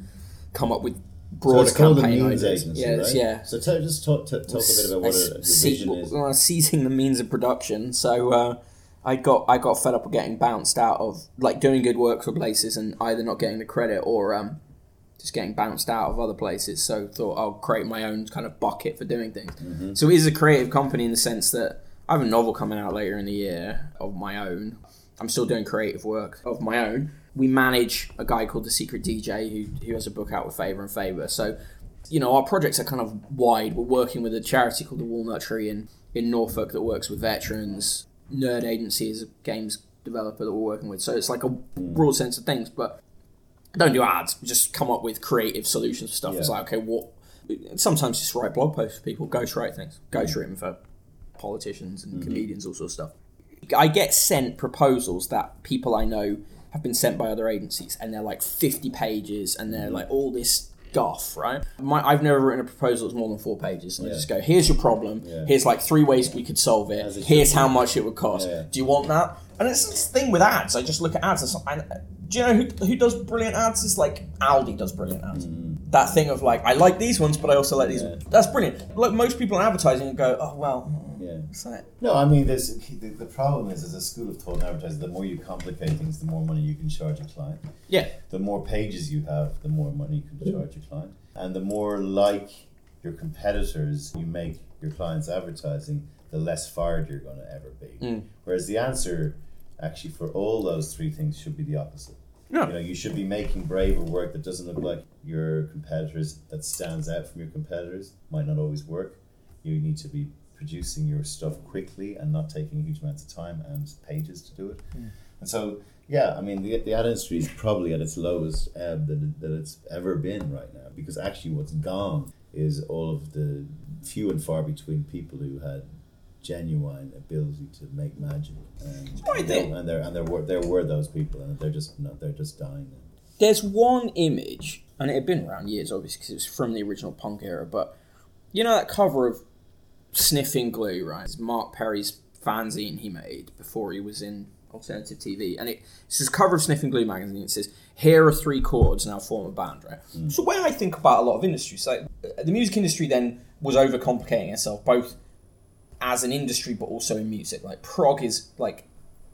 Speaker 2: come up with
Speaker 1: So
Speaker 2: broader
Speaker 1: it's called a
Speaker 2: campaign
Speaker 1: means
Speaker 2: ideas.
Speaker 1: agency,
Speaker 2: yeah,
Speaker 1: right?
Speaker 2: yeah.
Speaker 1: So tell, just talk, t- talk a bit about what a, vision is.
Speaker 2: well, seizing the means of production. So uh, I got I got fed up of getting bounced out of like doing good work for places and either not getting the credit or um, just getting bounced out of other places. So thought I'll create my own kind of bucket for doing things.
Speaker 1: Mm-hmm.
Speaker 2: So it is a creative company in the sense that I have a novel coming out later in the year of my own. I'm still doing creative work of my own. We manage a guy called the Secret DJ who, who has a book out with Faber and Faber. So you know, our projects are kind of wide. We're working with a charity called the Walnut Tree in, in Norfolk that works with veterans. Nerd Agency is a games developer that we're working with. So it's like a broad sense of things, but don't do ads. We just come up with creative solutions for stuff. It's like, okay, what? Sometimes just write blog posts for people, ghostwrite things, ghostwrite them for politicians and mm-hmm. comedians, all sorts of stuff. I get sent proposals that people I know have been sent by other agencies, and they're like 50 pages, and they're like all this guff, right? My, I've never written a proposal that's more than four pages, and I just go, here's your problem,
Speaker 1: Yeah.
Speaker 2: here's like three ways we could solve it, here's how much it would cost.
Speaker 1: Yeah.
Speaker 2: Do you want that? And it's this thing with ads. I just look at ads. And, and do you know who, who does brilliant ads? It's like Aldi does brilliant ads. That thing of like, I like these ones, but I also like these.
Speaker 1: Mm. Yeah.
Speaker 2: That's brilliant. Like most people in advertising go, oh well,
Speaker 1: Yeah.
Speaker 2: it's like
Speaker 3: No, I mean, there's the, the problem is, as a school of thought in advertising, the more you complicate things, the more money you can charge a client.
Speaker 2: yeah,
Speaker 3: The more pages you have, the more money you can charge your client, and the more like your competitors you make your clients advertising, the less fired you're going to ever be.
Speaker 2: Mm.
Speaker 3: Whereas the answer, actually, for all those three things, should be the opposite.
Speaker 2: No.
Speaker 3: You know, you should be making braver work that doesn't look like your competitors, that stands out from your competitors. Might not always work. You need to be producing your stuff quickly and not taking huge amounts of time and pages to do it. Hmm. And so, yeah, I mean, the, the ad industry is probably at its lowest ebb that, it, that it's ever been right now because actually what's gone is all of the few and far between people who had genuine ability to make magic. And,
Speaker 2: Right there.
Speaker 3: and there and there were there were those people and they're just not they're just dying.
Speaker 2: there's one image, and it had been around years, obviously, because it was from the original punk era. But you know that cover of Sniffing Glue, right? It's Mark Perry's fanzine he made before he was in alternative TV, and it, it's this cover of Sniffing Glue magazine. It says, "Here are three chords, now form a band." Right. So when I think about a lot of industries, like uh, the music industry, then was overcomplicating itself both as an industry, but also in music. Like prog is like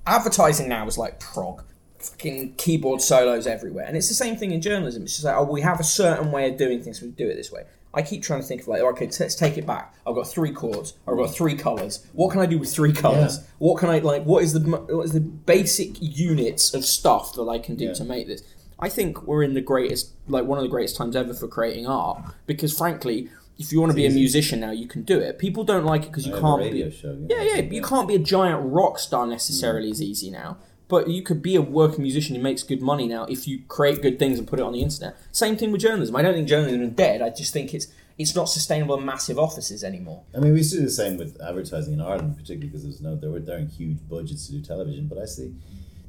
Speaker 2: advertising now is like prog. Fucking keyboard solos everywhere. And it's the same thing in journalism. It's just like, oh, we have a certain way of doing things, we do it this way. I keep trying to think of like, okay, let's take it back. I've got three chords. I've got three colors. What can I do with three colors?
Speaker 3: Yeah.
Speaker 2: What can I like? What is the what is the basic units of stuff that I can do
Speaker 1: Yeah.
Speaker 2: to make this? I think we're in the greatest, like one of the greatest times ever for creating art. Because frankly, if you want to be a musician now, you can do it. People don't like it because you
Speaker 1: I
Speaker 2: can't
Speaker 1: radio
Speaker 2: be.
Speaker 1: show,
Speaker 2: Yeah, yeah. You can't be a giant rock star necessarily mm. as easy now. But you could be a working musician who makes good money now if you create good things and put it on the internet. Same thing with journalism. I don't think journalism is dead. I just think it's it's not sustainable in massive offices anymore.
Speaker 1: I mean, we used to do the same with advertising in Ireland, particularly because there's no there were there are huge budgets to do television. But I see,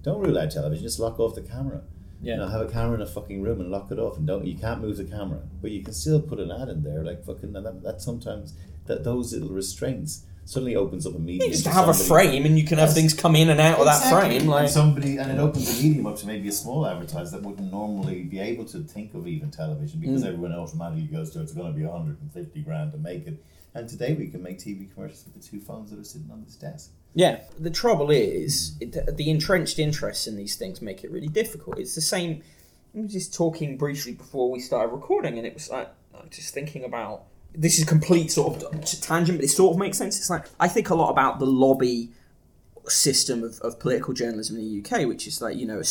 Speaker 1: don't rule out television. Just lock off the camera.
Speaker 2: Yeah.
Speaker 1: You know, have a camera in a fucking room and lock it off, and don't you can't move the camera, but you can still put an ad in there. Like fucking and that, that sometimes that those little restraints suddenly opens up a medium.
Speaker 2: You just
Speaker 1: to
Speaker 2: have a frame and you can have
Speaker 1: Yes.
Speaker 2: things come in and out of that frame. Like
Speaker 3: and somebody and it opens a medium up to maybe a small advertiser that wouldn't normally be able to think of even television because
Speaker 2: Mm.
Speaker 3: everyone automatically goes to it's going to be 150 grand to make it. And today we can make TV commercials with the two phones that are sitting on this desk.
Speaker 2: Yeah, the trouble is it, the entrenched interests in these things make it really difficult. It's the same. I was just talking briefly before we started recording, and it was like I was just thinking about this is complete sort of tangent, but it sort of makes sense. It's like I think a lot about the lobby system of, of political journalism in the UK, which is like you know,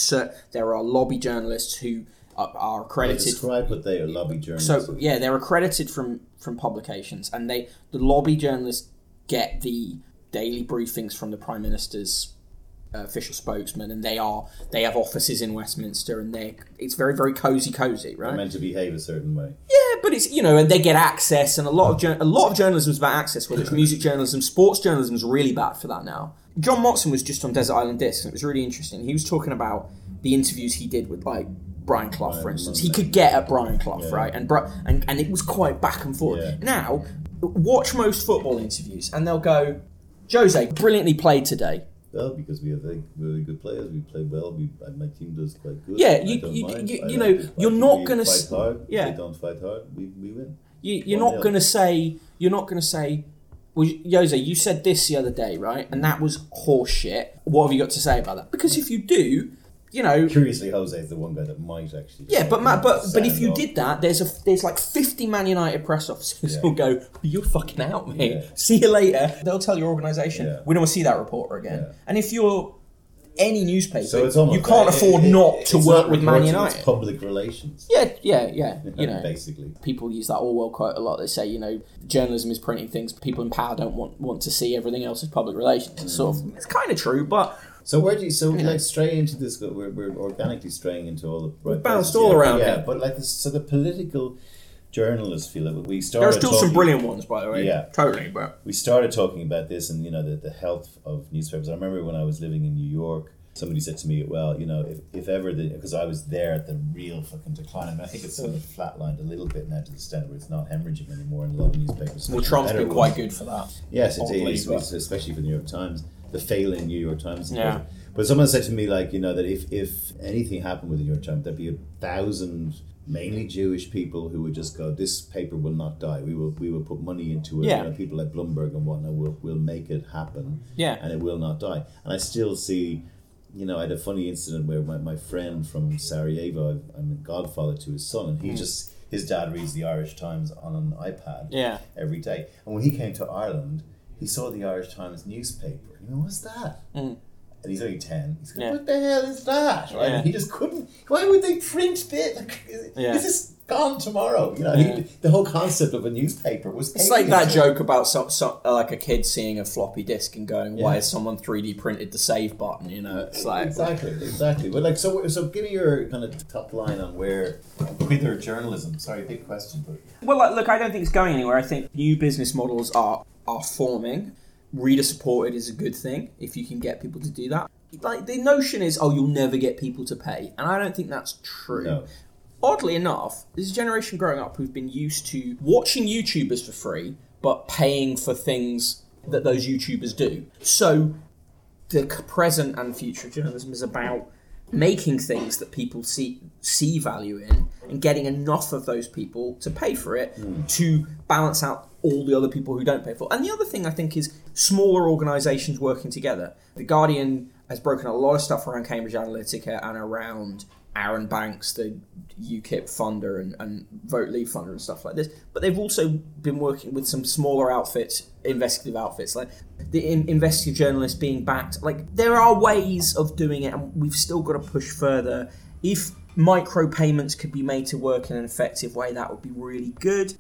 Speaker 2: there are lobby journalists who are, are
Speaker 1: Well,
Speaker 2: accredited
Speaker 1: describe what they are lobby journalists.
Speaker 2: so yeah, they're accredited from from publications, and they the lobby journalists get the daily briefings from the prime minister's official spokesman, and they are they have offices in Westminster, and they it's very very cozy cozy,
Speaker 1: They're
Speaker 2: right?
Speaker 1: meant to behave a certain way.
Speaker 2: Yeah, but it's you know, and they get access, and a lot of a lot of journalism is about access, whether it's music journalism, sports journalism is really bad for that now. John Motson was just on Desert Island Discs, and it was really interesting. He was talking about the interviews he did with like Brian Clough, for instance. He could get at Brian Clough,
Speaker 1: Yeah.
Speaker 2: right, and, and and it was quite back and forth.
Speaker 1: Yeah.
Speaker 2: Now, watch most football interviews, and they'll go. Jose, brilliantly played today.
Speaker 1: Well, because we have very, really good players, we play well. We uh, my team does quite good.
Speaker 2: Yeah,
Speaker 1: I
Speaker 2: you, you, you, you, know you're not gonna
Speaker 1: fight
Speaker 2: s-
Speaker 1: hard.
Speaker 2: Yeah.
Speaker 1: they don't fight hard. We, we win.
Speaker 2: You, you're
Speaker 1: One
Speaker 2: not going to say. You're not going to say. Well, Jose, you said this the other day, right? And that was horseshit. What have you got to say about that? Because if you do, you know,
Speaker 1: Curiously, Jose is the one guy that might actually.
Speaker 2: yeah, but Matt, but but if you
Speaker 1: off.
Speaker 2: did that, there's a there's like 50 Man United press officers
Speaker 1: Yeah.
Speaker 2: who'll go, "You're fucking out, mate.
Speaker 1: Yeah.
Speaker 2: See you later." They'll tell your organisation,
Speaker 1: Yeah.
Speaker 2: "We don't want to see that reporter again." And if you're any newspaper,
Speaker 1: So
Speaker 2: you can't
Speaker 1: it-
Speaker 2: afford
Speaker 1: it-
Speaker 2: not to work
Speaker 1: not
Speaker 2: with Man United.
Speaker 1: Public relations.
Speaker 2: yeah, yeah, yeah. You know,
Speaker 1: basically.
Speaker 2: people use that Orwell quote a lot. They say, you know, journalism is printing things. People in power don't want want to see everything else as public relations. It's sort of it's kind of true, but
Speaker 1: So where do you so like stray into this? We're, we're organically straying into all the right
Speaker 2: bounced
Speaker 1: places,
Speaker 2: all
Speaker 1: yeah,
Speaker 2: around
Speaker 1: Yeah,
Speaker 2: here.
Speaker 1: but like this, so the political journalists feel that we started.
Speaker 2: there are still some brilliant ones, by the way.
Speaker 1: Yeah.
Speaker 2: totally. But
Speaker 1: we started talking about this and you know the, the health of newspapers. I remember when I was living in New York, somebody said to me, "Well, you know, if, if ever the because I was there at the real fucking decline. I mean, I think it's sort of flatlined a little bit now to the extent where it's not hemorrhaging anymore in a lot of newspapers.
Speaker 2: well, Trump's been quite
Speaker 1: ones.
Speaker 2: good for that.
Speaker 1: Yes, it
Speaker 2: Oddly,
Speaker 1: is,
Speaker 2: but-
Speaker 1: especially for the New York Times, the failing New York Times.
Speaker 2: Yeah.
Speaker 1: But someone said to me, like, you know, that if, if anything happened with the New York Times, there'd be a thousand mainly Jewish people who would just go, this paper will not die. We will we will put money into it.
Speaker 2: Yeah.
Speaker 1: You know, people like Bloomberg and whatnot will will make it happen.
Speaker 2: Yeah.
Speaker 1: And it will not die. And I still see, you know, I had a funny incident where my, my friend from Sarajevo, I'm a godfather to his son, and he mm. just his dad reads the Irish Times on an iPad
Speaker 2: Yeah.
Speaker 1: every day. And when he came to Ireland, he saw the Irish Times newspaper. You know, what's that?
Speaker 2: Mm.
Speaker 1: And he's only 10. He's going,
Speaker 2: Yeah.
Speaker 1: what the hell is that? Right?
Speaker 2: Yeah.
Speaker 1: He just couldn't. Why would they print this?
Speaker 2: Yeah.
Speaker 1: This is gone tomorrow. You know,
Speaker 2: Yeah.
Speaker 1: he, the whole concept of a newspaper was.
Speaker 2: It's like that joke about some, some like a kid seeing a floppy disk and going, "Why has someone 3D printed the save button?" You know, it's like
Speaker 1: Exactly, exactly. But like, so, so give me your kind of top line on where queer journalism. Sorry, big question, but
Speaker 2: Well, like, look, I don't think it's going anywhere. I think new business models are are forming. Reader supported is a good thing if you can get people to do that. Like the notion is, oh, you'll never get people to pay, and I don't think that's true.
Speaker 1: no.
Speaker 2: Oddly enough, there's a generation growing up who've been used to watching YouTubers for free, but paying for things that those YouTubers do. So the present and future of journalism is about making things that people see see value in and getting enough of those people to pay for it hmm. to balance out all the other people who don't pay for it. And the other thing I think is smaller organizations working together. The Guardian has broken a lot of stuff around Cambridge Analytica and around Arron Banks, the UKIP funder and, and Vote Leave funder and stuff like this. But they've also been working with some smaller outfits, investigative outfits, like the in- investigative journalists being backed. Like there are ways of doing it, and we've still got to push further. If micro payments could be made to work in an effective way, that would be really good.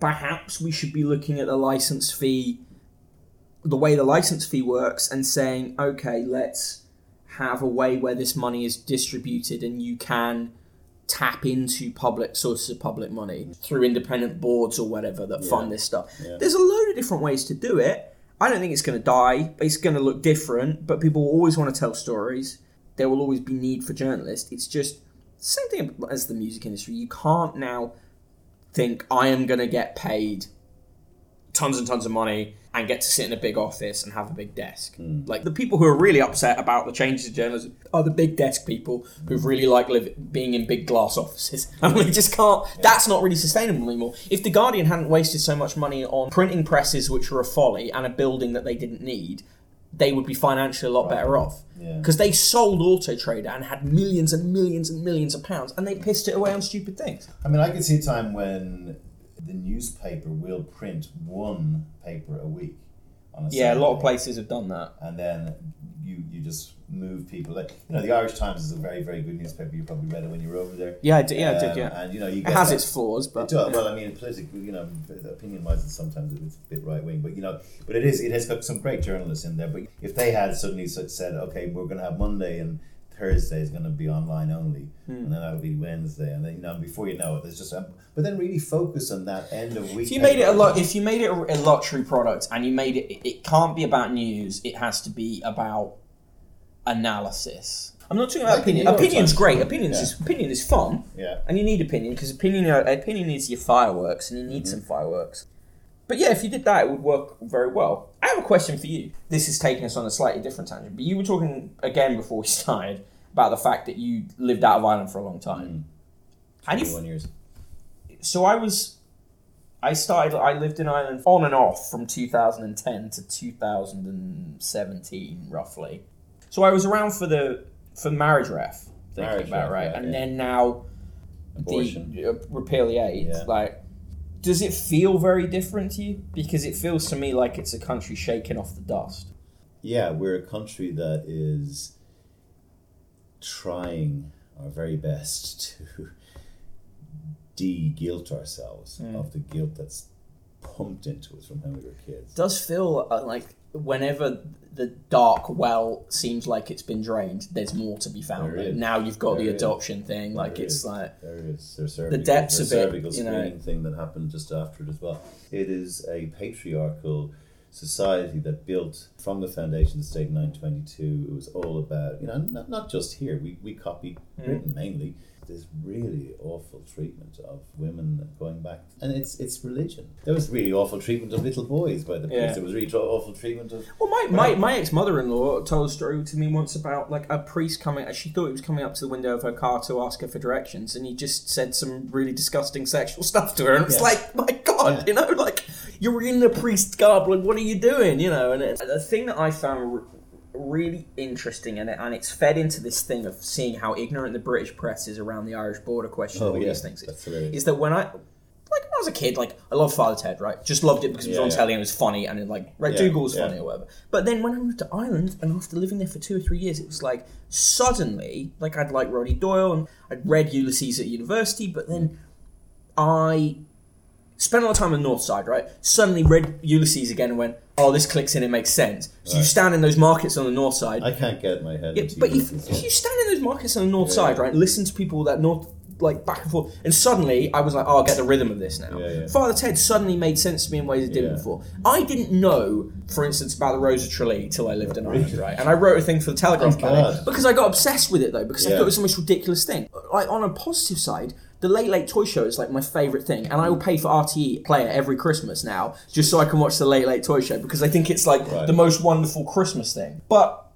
Speaker 2: Perhaps we should be looking at the license fee, the way the license fee works, and saying, okay, let's have a way where this money is distributed and you can tap into public sources of public money through independent boards or whatever that fund this stuff.
Speaker 1: Yeah.
Speaker 2: There's a load of different ways to do it. I don't think it's going to die. It's going to look different, but people will always want to tell stories. There will always be need for journalists. It's just same thing as the music industry. You can't now think I am going to get paid tons and tons of money and get to sit in a big office and have a big desk. Hmm. Like the people who are really upset about the changes in journalism are the big desk people who've really like live, being in big glass offices. And we just can't. That's not really sustainable anymore. If the Guardian hadn't wasted so much money on printing presses, which were a folly, and a building that they didn't need. They would be financially a lot better off
Speaker 1: Yeah.
Speaker 2: because they sold Auto Trader and had millions and millions and millions of pounds, and they pissed it away on stupid things.
Speaker 3: I mean, I could see a time when the newspaper will print one paper a week. On a
Speaker 2: Yeah, a lot of places have done that.
Speaker 3: and then you you just move people. Like you know, the Irish Times is a very very good newspaper. You probably read it when you were over there.
Speaker 2: Yeah, I did. Yeah, I
Speaker 3: Um,
Speaker 2: did. Yeah,
Speaker 3: and you know you
Speaker 2: it has
Speaker 3: that-
Speaker 2: its flaws, but
Speaker 3: It. Well, I mean, politically, you know, opinion wise, sometimes it's a bit right wing, but you know, but it is. It has got some great journalists in there. But if they had suddenly said, okay, we're going to have Monday and Thursday is going to be online only,
Speaker 2: Hmm.
Speaker 3: and then that'll be Wednesday, and then you know, before you know it, there's just. Um, but then really focus on that end of week.
Speaker 2: if you made it a lot, if you made it a, a luxury product and you made it, it, it can't be about news. It has to be about analysis. I'm not talking about
Speaker 1: Like
Speaker 2: opinion. Opinion's great. Opinions
Speaker 1: Yeah.
Speaker 2: is opinion is fun,
Speaker 3: yeah.
Speaker 2: and you need opinion because opinion uh, opinion is your fireworks, and you need some fireworks. But yeah, if you did that, it would work very well. I have a question for you. This is taking us on a slightly different tangent, but you were talking again before we started about the fact that you lived out of Ireland for a long time. You,
Speaker 1: 21 years.
Speaker 2: so I was, I started, I lived in Ireland on and off from 2010 to 2017, roughly. So I was around for the for marriage ref, thinking
Speaker 1: Marriage
Speaker 2: about
Speaker 1: ref,
Speaker 2: right,
Speaker 1: yeah,
Speaker 2: and
Speaker 1: yeah.
Speaker 2: then now
Speaker 1: Abortion.
Speaker 2: the uh, repeal the eight.
Speaker 1: Yeah.
Speaker 2: Like, does it feel very different to you? Because it feels to me like it's a country shaking off the dust.
Speaker 1: Yeah, we're a country that is trying our very best to de guilt ourselves
Speaker 2: Mm.
Speaker 1: of the guilt that's pumped into us from when we were kids.
Speaker 2: Does feel uh, like whenever the dark well seems like it's been drained, there's more to be found.
Speaker 1: There
Speaker 2: Like,
Speaker 1: is.
Speaker 2: now you've got
Speaker 1: There
Speaker 2: the
Speaker 1: is.
Speaker 2: adoption thing. Like
Speaker 1: There
Speaker 2: it's
Speaker 1: is.
Speaker 2: like
Speaker 1: There is there's cervical,
Speaker 2: depths of it,
Speaker 1: cervical
Speaker 2: you know.
Speaker 1: screening thing that happened just after it as well. It is a patriarchal society that built from the foundation of the state in 922. It was all about you know not, not just here. We we copy
Speaker 2: Mm.
Speaker 1: Britain mainly. This really awful treatment of women going back, and it's it's religion. There was really awful treatment of little boys by the
Speaker 2: Yeah.
Speaker 1: priest. There was really awful treatment of
Speaker 2: Well, my, my, my ex mother in law told a story to me once about like a priest coming. She thought he was coming up to the window of her car to ask her for directions, and he just said some really disgusting sexual stuff to her. And it's
Speaker 1: Yeah.
Speaker 2: like, my God,
Speaker 1: Yeah.
Speaker 2: you know, like you're in the priest garb. Like, what are you doing? You know, and the thing that I found really interesting, and it, and it's fed into this thing of seeing how ignorant the British press is around the Irish border question. and
Speaker 1: oh
Speaker 2: all
Speaker 1: yeah,
Speaker 2: these things.
Speaker 1: that's.
Speaker 2: Is that when I like when I was a kid, like I loved Father Ted, right? Just loved it because it was
Speaker 1: Yeah,
Speaker 2: on
Speaker 1: yeah.
Speaker 2: telly and it was funny, and it, like Red
Speaker 1: Yeah,
Speaker 2: Dougal was
Speaker 1: yeah.
Speaker 2: funny or whatever. But then when I moved to Ireland, and after living there for two or three years, it was like suddenly, like I'd like Roddy Doyle and I'd read Ulysses at university, but then I spent a lot of time on the north side, right? Suddenly read Ulysses again and went, oh, this clicks in, it makes sense. So you
Speaker 1: Right.
Speaker 2: stand in those markets on the north side.
Speaker 1: I can't get my head.
Speaker 2: Yeah,
Speaker 1: into
Speaker 2: but if,
Speaker 1: Ulysses.
Speaker 2: if you stand in those markets on the north
Speaker 1: Yeah.
Speaker 2: side, right, listen to people that north, like back and forth, and suddenly I was like, oh, I'll get the rhythm of this now.
Speaker 1: Yeah, yeah.
Speaker 2: Father Ted suddenly made sense to me in ways it didn't
Speaker 1: Yeah.
Speaker 2: before. I didn't know, for instance, about the Rose of Tralee till I lived in Ireland, right? And I wrote a thing for the Telegraph
Speaker 1: Oh,
Speaker 2: about it
Speaker 1: God.
Speaker 2: because I got obsessed with it though, because I
Speaker 1: Yeah.
Speaker 2: thought it was the most ridiculous thing. Like on a positive side. The Late Late Toy Show is like my favourite thing, and I will pay for RTE Player every Christmas now just so I can watch the Late Late Toy Show because I think it's like
Speaker 1: Right.
Speaker 2: the most wonderful Christmas thing. But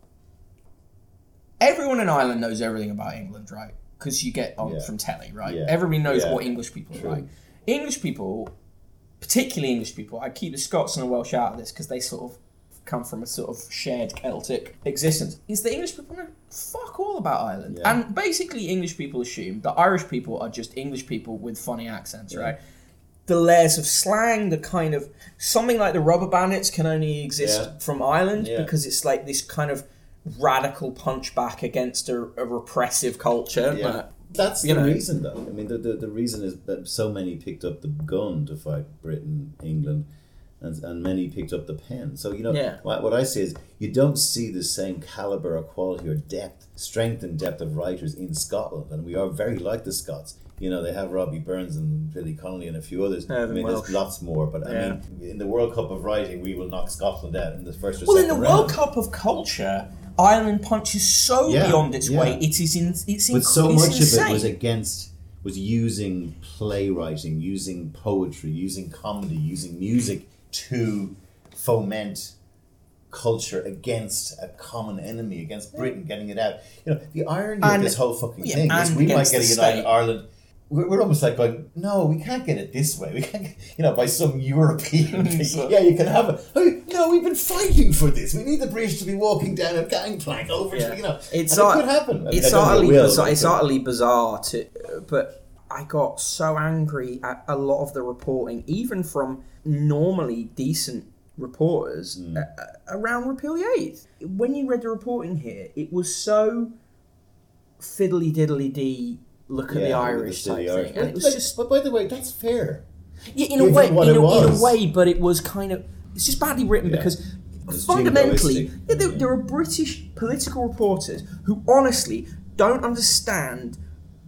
Speaker 2: everyone in Ireland knows everything about England, right? Because you get on
Speaker 1: Yeah.
Speaker 2: from telly, right?
Speaker 1: Yeah.
Speaker 2: Everybody knows
Speaker 1: Yeah.
Speaker 2: what English people are like. English people, particularly English people, I keep the Scots and the Welsh out of this because they sort of come from a sort of shared Celtic existence. Is that English people know fuck all about Ireland,
Speaker 1: Yeah.
Speaker 2: and basically English people assume that Irish people are just English people with funny accents,
Speaker 1: Yeah.
Speaker 2: right? The layers of slang, the kind of something like the Rubber Bandits can only exist
Speaker 1: Yeah.
Speaker 2: from Ireland because it's like this kind of radical punchback against a, a repressive culture.
Speaker 1: Yeah.
Speaker 2: Uh,
Speaker 1: That's
Speaker 2: you
Speaker 1: the
Speaker 2: know.
Speaker 1: reason, though. I mean, the, the, the reason is that so many picked up the gun to fight Britain, England, and, and many picked up the pen. So, you know,
Speaker 2: Yeah.
Speaker 1: what, what I say is you don't see the same caliber or quality or depth, strength and depth of writers in Scotland. And we are very like the Scots. You know, they have Robbie Burns and Billy Connolly and a few others.
Speaker 2: Irvine
Speaker 1: I mean,
Speaker 2: Welsh.
Speaker 1: there's lots more. But
Speaker 2: Yeah.
Speaker 1: I mean, in the World Cup of writing, we will knock Scotland out in the first or
Speaker 2: well, in the
Speaker 1: round.
Speaker 2: World Cup of culture, Ireland punches so
Speaker 1: Yeah,
Speaker 2: beyond its
Speaker 1: yeah.
Speaker 2: weight. It is in, it's in,
Speaker 1: but so
Speaker 2: it's
Speaker 1: much
Speaker 2: insane.
Speaker 1: of it was against was using playwriting using poetry using comedy using music to foment culture against a common enemy against britain getting it out you know the irony
Speaker 2: And-
Speaker 1: of this whole fucking
Speaker 2: yeah,
Speaker 1: thing is we might get
Speaker 2: the
Speaker 1: united
Speaker 2: state.
Speaker 1: ireland we're, we're almost like going no we can't get it this way we can't get, you know by some european thing.
Speaker 2: So-
Speaker 1: yeah you can have it oh, no we've been fighting for this we need the british to be walking down a gangplank over
Speaker 2: Yeah.
Speaker 1: to you know
Speaker 2: It's
Speaker 1: it could happen I mean,
Speaker 2: it's
Speaker 1: it
Speaker 2: utterly
Speaker 1: will,
Speaker 2: bizarre. It's utterly bizarre to, but I got so angry at a lot of the reporting, even from normally decent reporters uh, around Repeal the Eighth. When you read the reporting here, it was so fiddly diddly dee. Look at the Irish
Speaker 1: the
Speaker 2: type
Speaker 1: silly
Speaker 2: thing, and it was
Speaker 1: But-
Speaker 2: just
Speaker 1: But by the way, that's fair.
Speaker 2: yeah, in a way, in a, in a way, but it was kind of it's just badly written
Speaker 1: Yeah.
Speaker 2: because
Speaker 1: It's
Speaker 2: fundamentally, yeah, there, there are British political reporters who honestly don't understand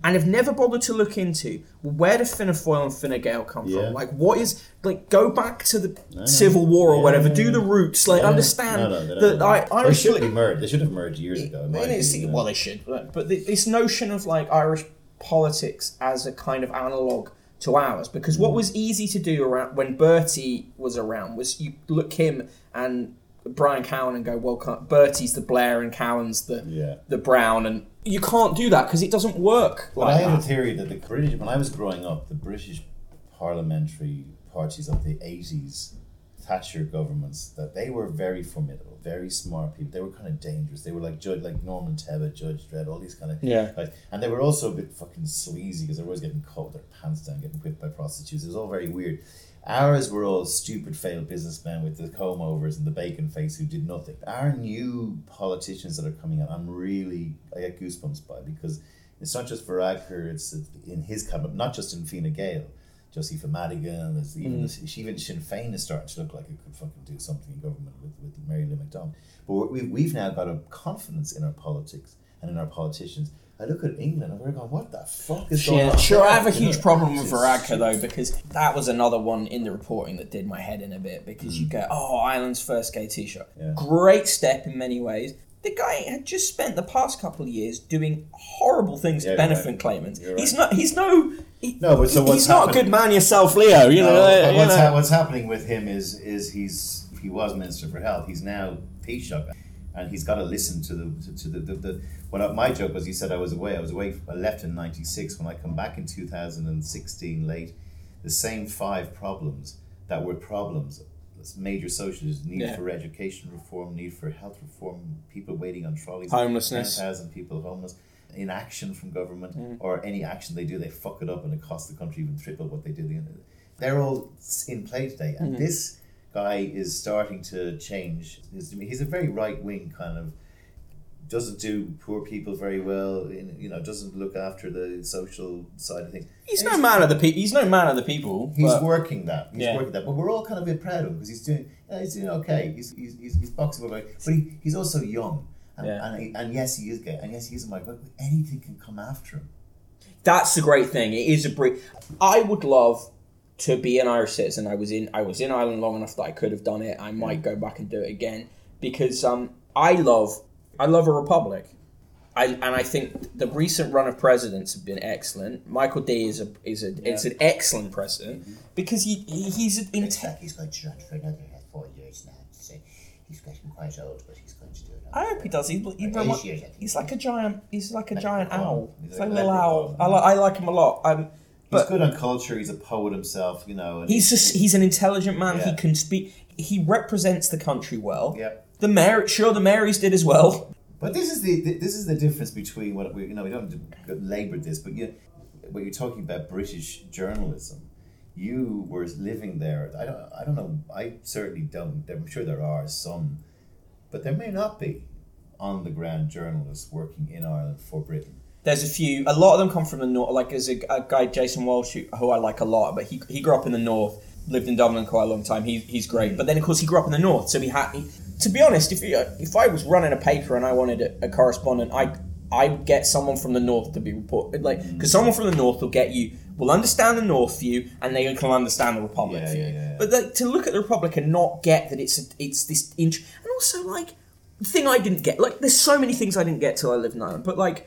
Speaker 2: and have never bothered to look into well, where do Fianna Fáil and Fine Gael come
Speaker 1: Yeah.
Speaker 2: from? Like, what is like go back to the. Civil War or
Speaker 1: Yeah,
Speaker 2: whatever,
Speaker 1: yeah,
Speaker 2: do
Speaker 1: yeah.
Speaker 2: the roots, like understand
Speaker 1: No, no, they don't
Speaker 2: that. I,
Speaker 1: They
Speaker 2: Irish
Speaker 1: should be merged. They should have merged years ago. in my
Speaker 2: and it's-
Speaker 1: opinion,
Speaker 2: well, they should, but but th- this notion of like Irish politics as a kind of analog to ours because what mm. was easy to do around when Bertie was around was you look him and Brian Cowen and go, well, Bertie's the Blair and Cowen's the
Speaker 4: Yeah.
Speaker 2: the Brown, and you can't do that because it doesn't work.
Speaker 1: But I
Speaker 2: Like
Speaker 1: have a theory that the British, when I was growing up, the British parliamentary parties of the 80s, Thatcher governments, that they were very formidable, very smart people. They were kind of dangerous. They were like Judge, like Norman Tebbit, Judge Dredd, all these kind of
Speaker 2: Yeah.
Speaker 1: guys. And they were also a bit fucking sleazy because they were always getting caught with their pants down, getting whipped by prostitutes. It was all very weird. Ours were all stupid, failed businessmen with the comb overs and the bacon face who did nothing. Our new politicians that are coming out, I'm really, I get goosebumps by because it's not just Varadkar, it's in his cabinet, not just in Fine Gael. Josepha Madigan, there's even,
Speaker 2: Mm.
Speaker 1: even Sinn Féin is starting to look like it could fucking do something in government with, with Mary Lou McDonald. But we've, we've now got a confidence in our politics and in our politicians. I look at England and we're going, what the fuck is going
Speaker 2: Yeah,
Speaker 1: on?
Speaker 2: sure. I have a huge problem with Varadkar though because that was another one in the reporting that did my head in a bit because you mm. go, "Oh, Ireland's first gay Taoiseach,
Speaker 1: Yeah.
Speaker 2: great step in many ways." The guy had just spent the past couple of years doing horrible things
Speaker 1: Yeah,
Speaker 2: to benefit
Speaker 1: right.
Speaker 2: claimants.
Speaker 1: You're
Speaker 2: He's not. He's no. He,
Speaker 1: No, but so what's he's
Speaker 2: not a good man yourself, Leo. You know.
Speaker 1: No, but
Speaker 2: you
Speaker 1: what's,
Speaker 2: know.
Speaker 1: ha- what's happening with him is is he's he was minister for health. He's now Taoiseach, and he's got to listen to the to, to the, the, the what I- my joke was. He said I was away. I was away. I left in '96. When I come back in 2016 late, the same five problems that were problems. Major social issues, need
Speaker 2: Yeah.
Speaker 1: for education reform, need for health reform, people waiting on trolleys,
Speaker 2: Homelessness.
Speaker 1: 10,000 people homeless, inaction from government,
Speaker 2: Mm.
Speaker 1: or any action they do, they fuck it up and it costs the country even triple what they did. the- They're all in play today, and
Speaker 2: Mm-hmm.
Speaker 1: this guy is starting to change. He's, he's a very right wing kind of. Doesn't do poor people very well. in- You know, doesn't look after the social side of things.
Speaker 2: He's no man of the people. He's no man of the people.
Speaker 1: He's working that. He's
Speaker 2: Yeah.
Speaker 1: working that. But we're all kind of a bit proud of him because he's doing. Yeah, he's doing okay. He's he's, he's, he's boxing away, but he, he's also young. And,
Speaker 2: Yeah.
Speaker 1: and, he- and yes, he is gay. And yes, he is a migrant. But anything can come after him.
Speaker 2: That's the great thing. It is a bri I would love to be an Irish citizen. I was in I was in Ireland long enough that I could have done it. I might go back and do it again because um I love I love a republic. I, and I think the recent run of presidents have been excellent. Michael D is a is a is an excellent president because he, he he's an
Speaker 5: Looks
Speaker 2: inte-
Speaker 5: like he's going to run for another uh, four years now. So he's getting quite old, but he's going to do it.
Speaker 2: I hope he does. He, he
Speaker 5: Or
Speaker 2: remi-
Speaker 5: eight years, I think.
Speaker 2: he's like a giant. He's like a
Speaker 1: Like
Speaker 2: giant owl.
Speaker 1: He's like
Speaker 2: a little owl. I, li- I like him a lot. Um,
Speaker 1: He's
Speaker 2: but
Speaker 1: good on culture. He's a poet himself, you know. And
Speaker 2: He's just, he's an intelligent man. He can speak. He represents the country well.
Speaker 1: Yeah.
Speaker 2: The mayor, sure, the Marys did as well.
Speaker 1: But this is the this is the difference between what we you know we don't have to labour this, but you when you're talking about British journalism, you were living there. I don't I don't know. I certainly don't. I'm sure there are some, but there may not be on the ground journalists working in Ireland for Britain.
Speaker 2: There's a few. A lot of them come from the north. Like there's a, a guy, Jason Walsh, who, who I like a lot, but he, he grew up in the north, lived in Dublin quite a long time. He, he's great. But then of course he grew up in the north, so he had. He, to be honest, if you, if I was running a paper and I wanted a, a correspondent, I I'd get someone from the north to be reported, like because someone from the north will get you will understand the north view and they can understand the republic
Speaker 1: Yeah,
Speaker 2: view.
Speaker 1: yeah, yeah, yeah.
Speaker 2: But like, to look at the republic and not get that it's a, it's this int- and also like the thing I didn't get like there's so many things I didn't get till I lived in Ireland, but like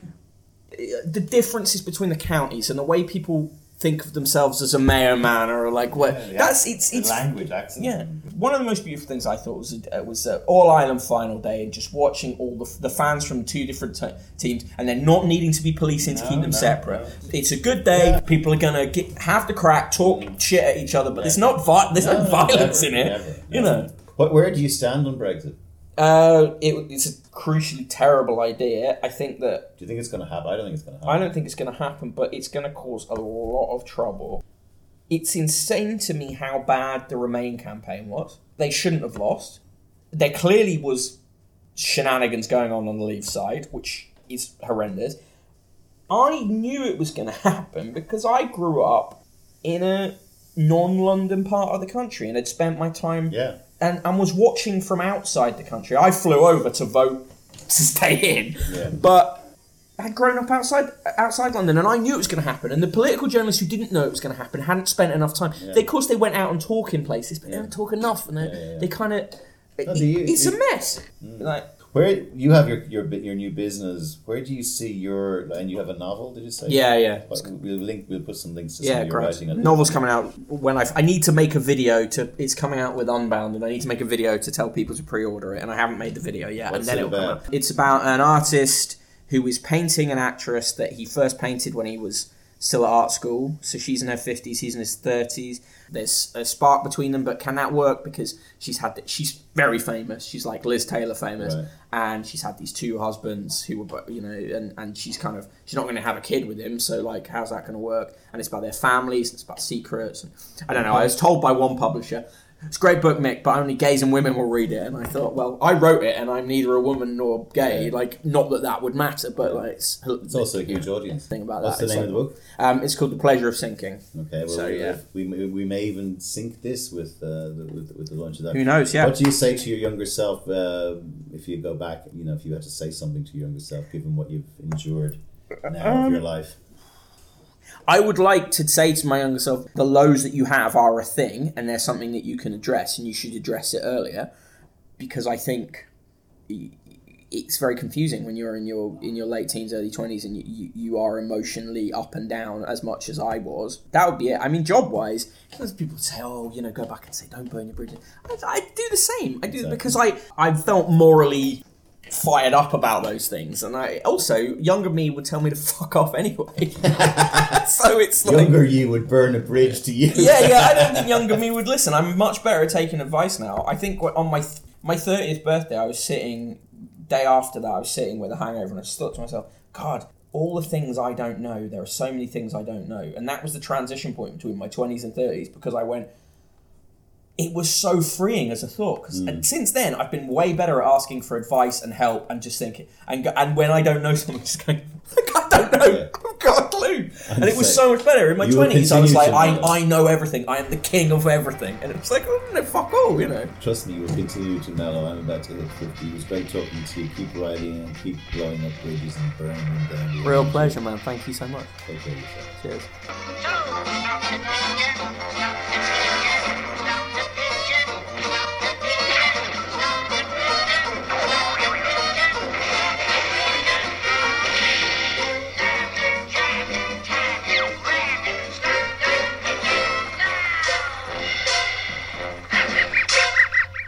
Speaker 2: the differences between the counties and the way people think of themselves as a Mayo man or like what
Speaker 1: yeah,
Speaker 2: that's it's it's
Speaker 1: language accent.
Speaker 2: yeah one of the most beautiful things I thought was uh, was uh, all Ireland final day and just watching all the, the fans from two different te- teams and then not needing to be policing to
Speaker 1: No,
Speaker 2: keep them
Speaker 1: no,
Speaker 2: separate.
Speaker 1: no.
Speaker 2: It's a good day.
Speaker 1: Yeah.
Speaker 2: People are gonna get, have the crack, talk shit at each other, but there's not vi- there's no, violence
Speaker 1: never,
Speaker 2: in it.
Speaker 1: never,
Speaker 2: you know.
Speaker 4: What? Where do you stand on Brexit?
Speaker 2: Uh, it, it's a crucially terrible idea. I think that
Speaker 4: Do you think it's going to happen? I don't think it's going to happen.
Speaker 2: I don't think it's going to happen, but it's going to cause a lot of trouble. It's insane to me how bad the Remain campaign was. They shouldn't have lost. There clearly was shenanigans going on on the Leave side, which is horrendous. I knew it was going to happen because I grew up in a non-London part of the country and had spent my time
Speaker 4: Yeah.
Speaker 2: and, and was watching from outside the country. I flew over to vote to stay in,
Speaker 4: Yeah.
Speaker 2: but I had grown up outside outside London, and I knew it was going to happen. And the political journalists who didn't know it was going to happen hadn't spent enough time. They, of course, they went out and talk in places, but they don't talk enough, and they,
Speaker 4: Yeah, yeah, yeah.
Speaker 2: they kind of.
Speaker 4: The-
Speaker 2: it's a mess. Mm. Like
Speaker 1: Where you have your your your new business? Where do you see your and you have a novel? Did you say?
Speaker 2: Yeah, yeah.
Speaker 1: We'll link. We'll put some links to some of your writing.
Speaker 2: Novel's coming out when I. I need to make a video to. It's coming out with Unbound, and I need to make a video to tell people to pre-order it, and I haven't made the video yet.
Speaker 1: What's
Speaker 2: and then
Speaker 1: it
Speaker 2: it'll come out. It's about an artist who is painting an actress that he first painted when he was still at art school. So she's in her fifties, he's in his thirties. There's a spark between them, but can that work? Because she's had. She's very famous. She's like Liz Taylor famous
Speaker 1: Right.
Speaker 2: and she's had these two husbands who were you know and, and she's kind of she's not going to have a kid with him so like how's that going to work and it's about their families And it's about secrets and, i don't know i was told by one publisher it's a great book Mic but only gays and women will read it and i thought well i wrote it and i'm neither a woman nor gay
Speaker 1: Yeah.
Speaker 2: like not that that would matter but like it's,
Speaker 1: It's also a huge audience.
Speaker 2: thing about
Speaker 1: What's
Speaker 2: that
Speaker 1: the
Speaker 2: It's
Speaker 1: name of the book?
Speaker 2: um, it's called the pleasure of sinking
Speaker 1: Okay, well,
Speaker 2: So,
Speaker 1: we,
Speaker 2: yeah.
Speaker 1: we, may- we may even sync this with, uh, the, with with the launch of that.
Speaker 2: who knows yeah
Speaker 1: What do you say to your younger self uh, if you go back? You know, if you had to say something to your younger self, given what you've endured now
Speaker 2: Um,
Speaker 1: of your life.
Speaker 2: I would like to say to my younger self, the lows that you have are a thing, and they're something that you can address, and you should address it earlier, because I think it's very confusing when you're in your in your late teens, early twenties, and you, you, you are emotionally up and down as much as I was. That would be it. I mean, job wise, people say, "Oh, you know, go back and say, don't burn your bridges." I, I do the same. I do
Speaker 1: Exactly.
Speaker 2: because I I felt morally fired up about those things, and I also younger me would tell me to fuck off anyway. so it's like
Speaker 1: Younger you would burn a bridge to you.
Speaker 2: yeah, yeah. I don't think younger me would listen. I'm much better at taking advice now. I think on my th- my thirtieth birthday, I was sitting. Day after that, I was sitting with a hangover, and I just thought to myself, "God, all the things I don't know. There are so many things I don't know." And that was the transition point between my twenties and thirties because I went. It was so freeing as a thought, 'cause- and mm. since then I've been way better at asking for advice and help, and just thinking, and and when I don't know something, just going, I don't know,
Speaker 1: Yeah.
Speaker 2: I've got a clue, and it was
Speaker 1: say,
Speaker 2: so much better in my twenties. I was like,
Speaker 1: to know.
Speaker 2: I, I know everything. I am the king of everything, and it was like, oh no, fuck all, you know.
Speaker 1: Trust me, you will continue to mellow. I'm about to hit 50. It was great talking to you. Keep writing and keep blowing up bridges and burning them down.
Speaker 2: Real pleasure, man. Thank you so much.
Speaker 1: Take care yourself.
Speaker 2: Cheers.
Speaker 6: So, Dr. Danger,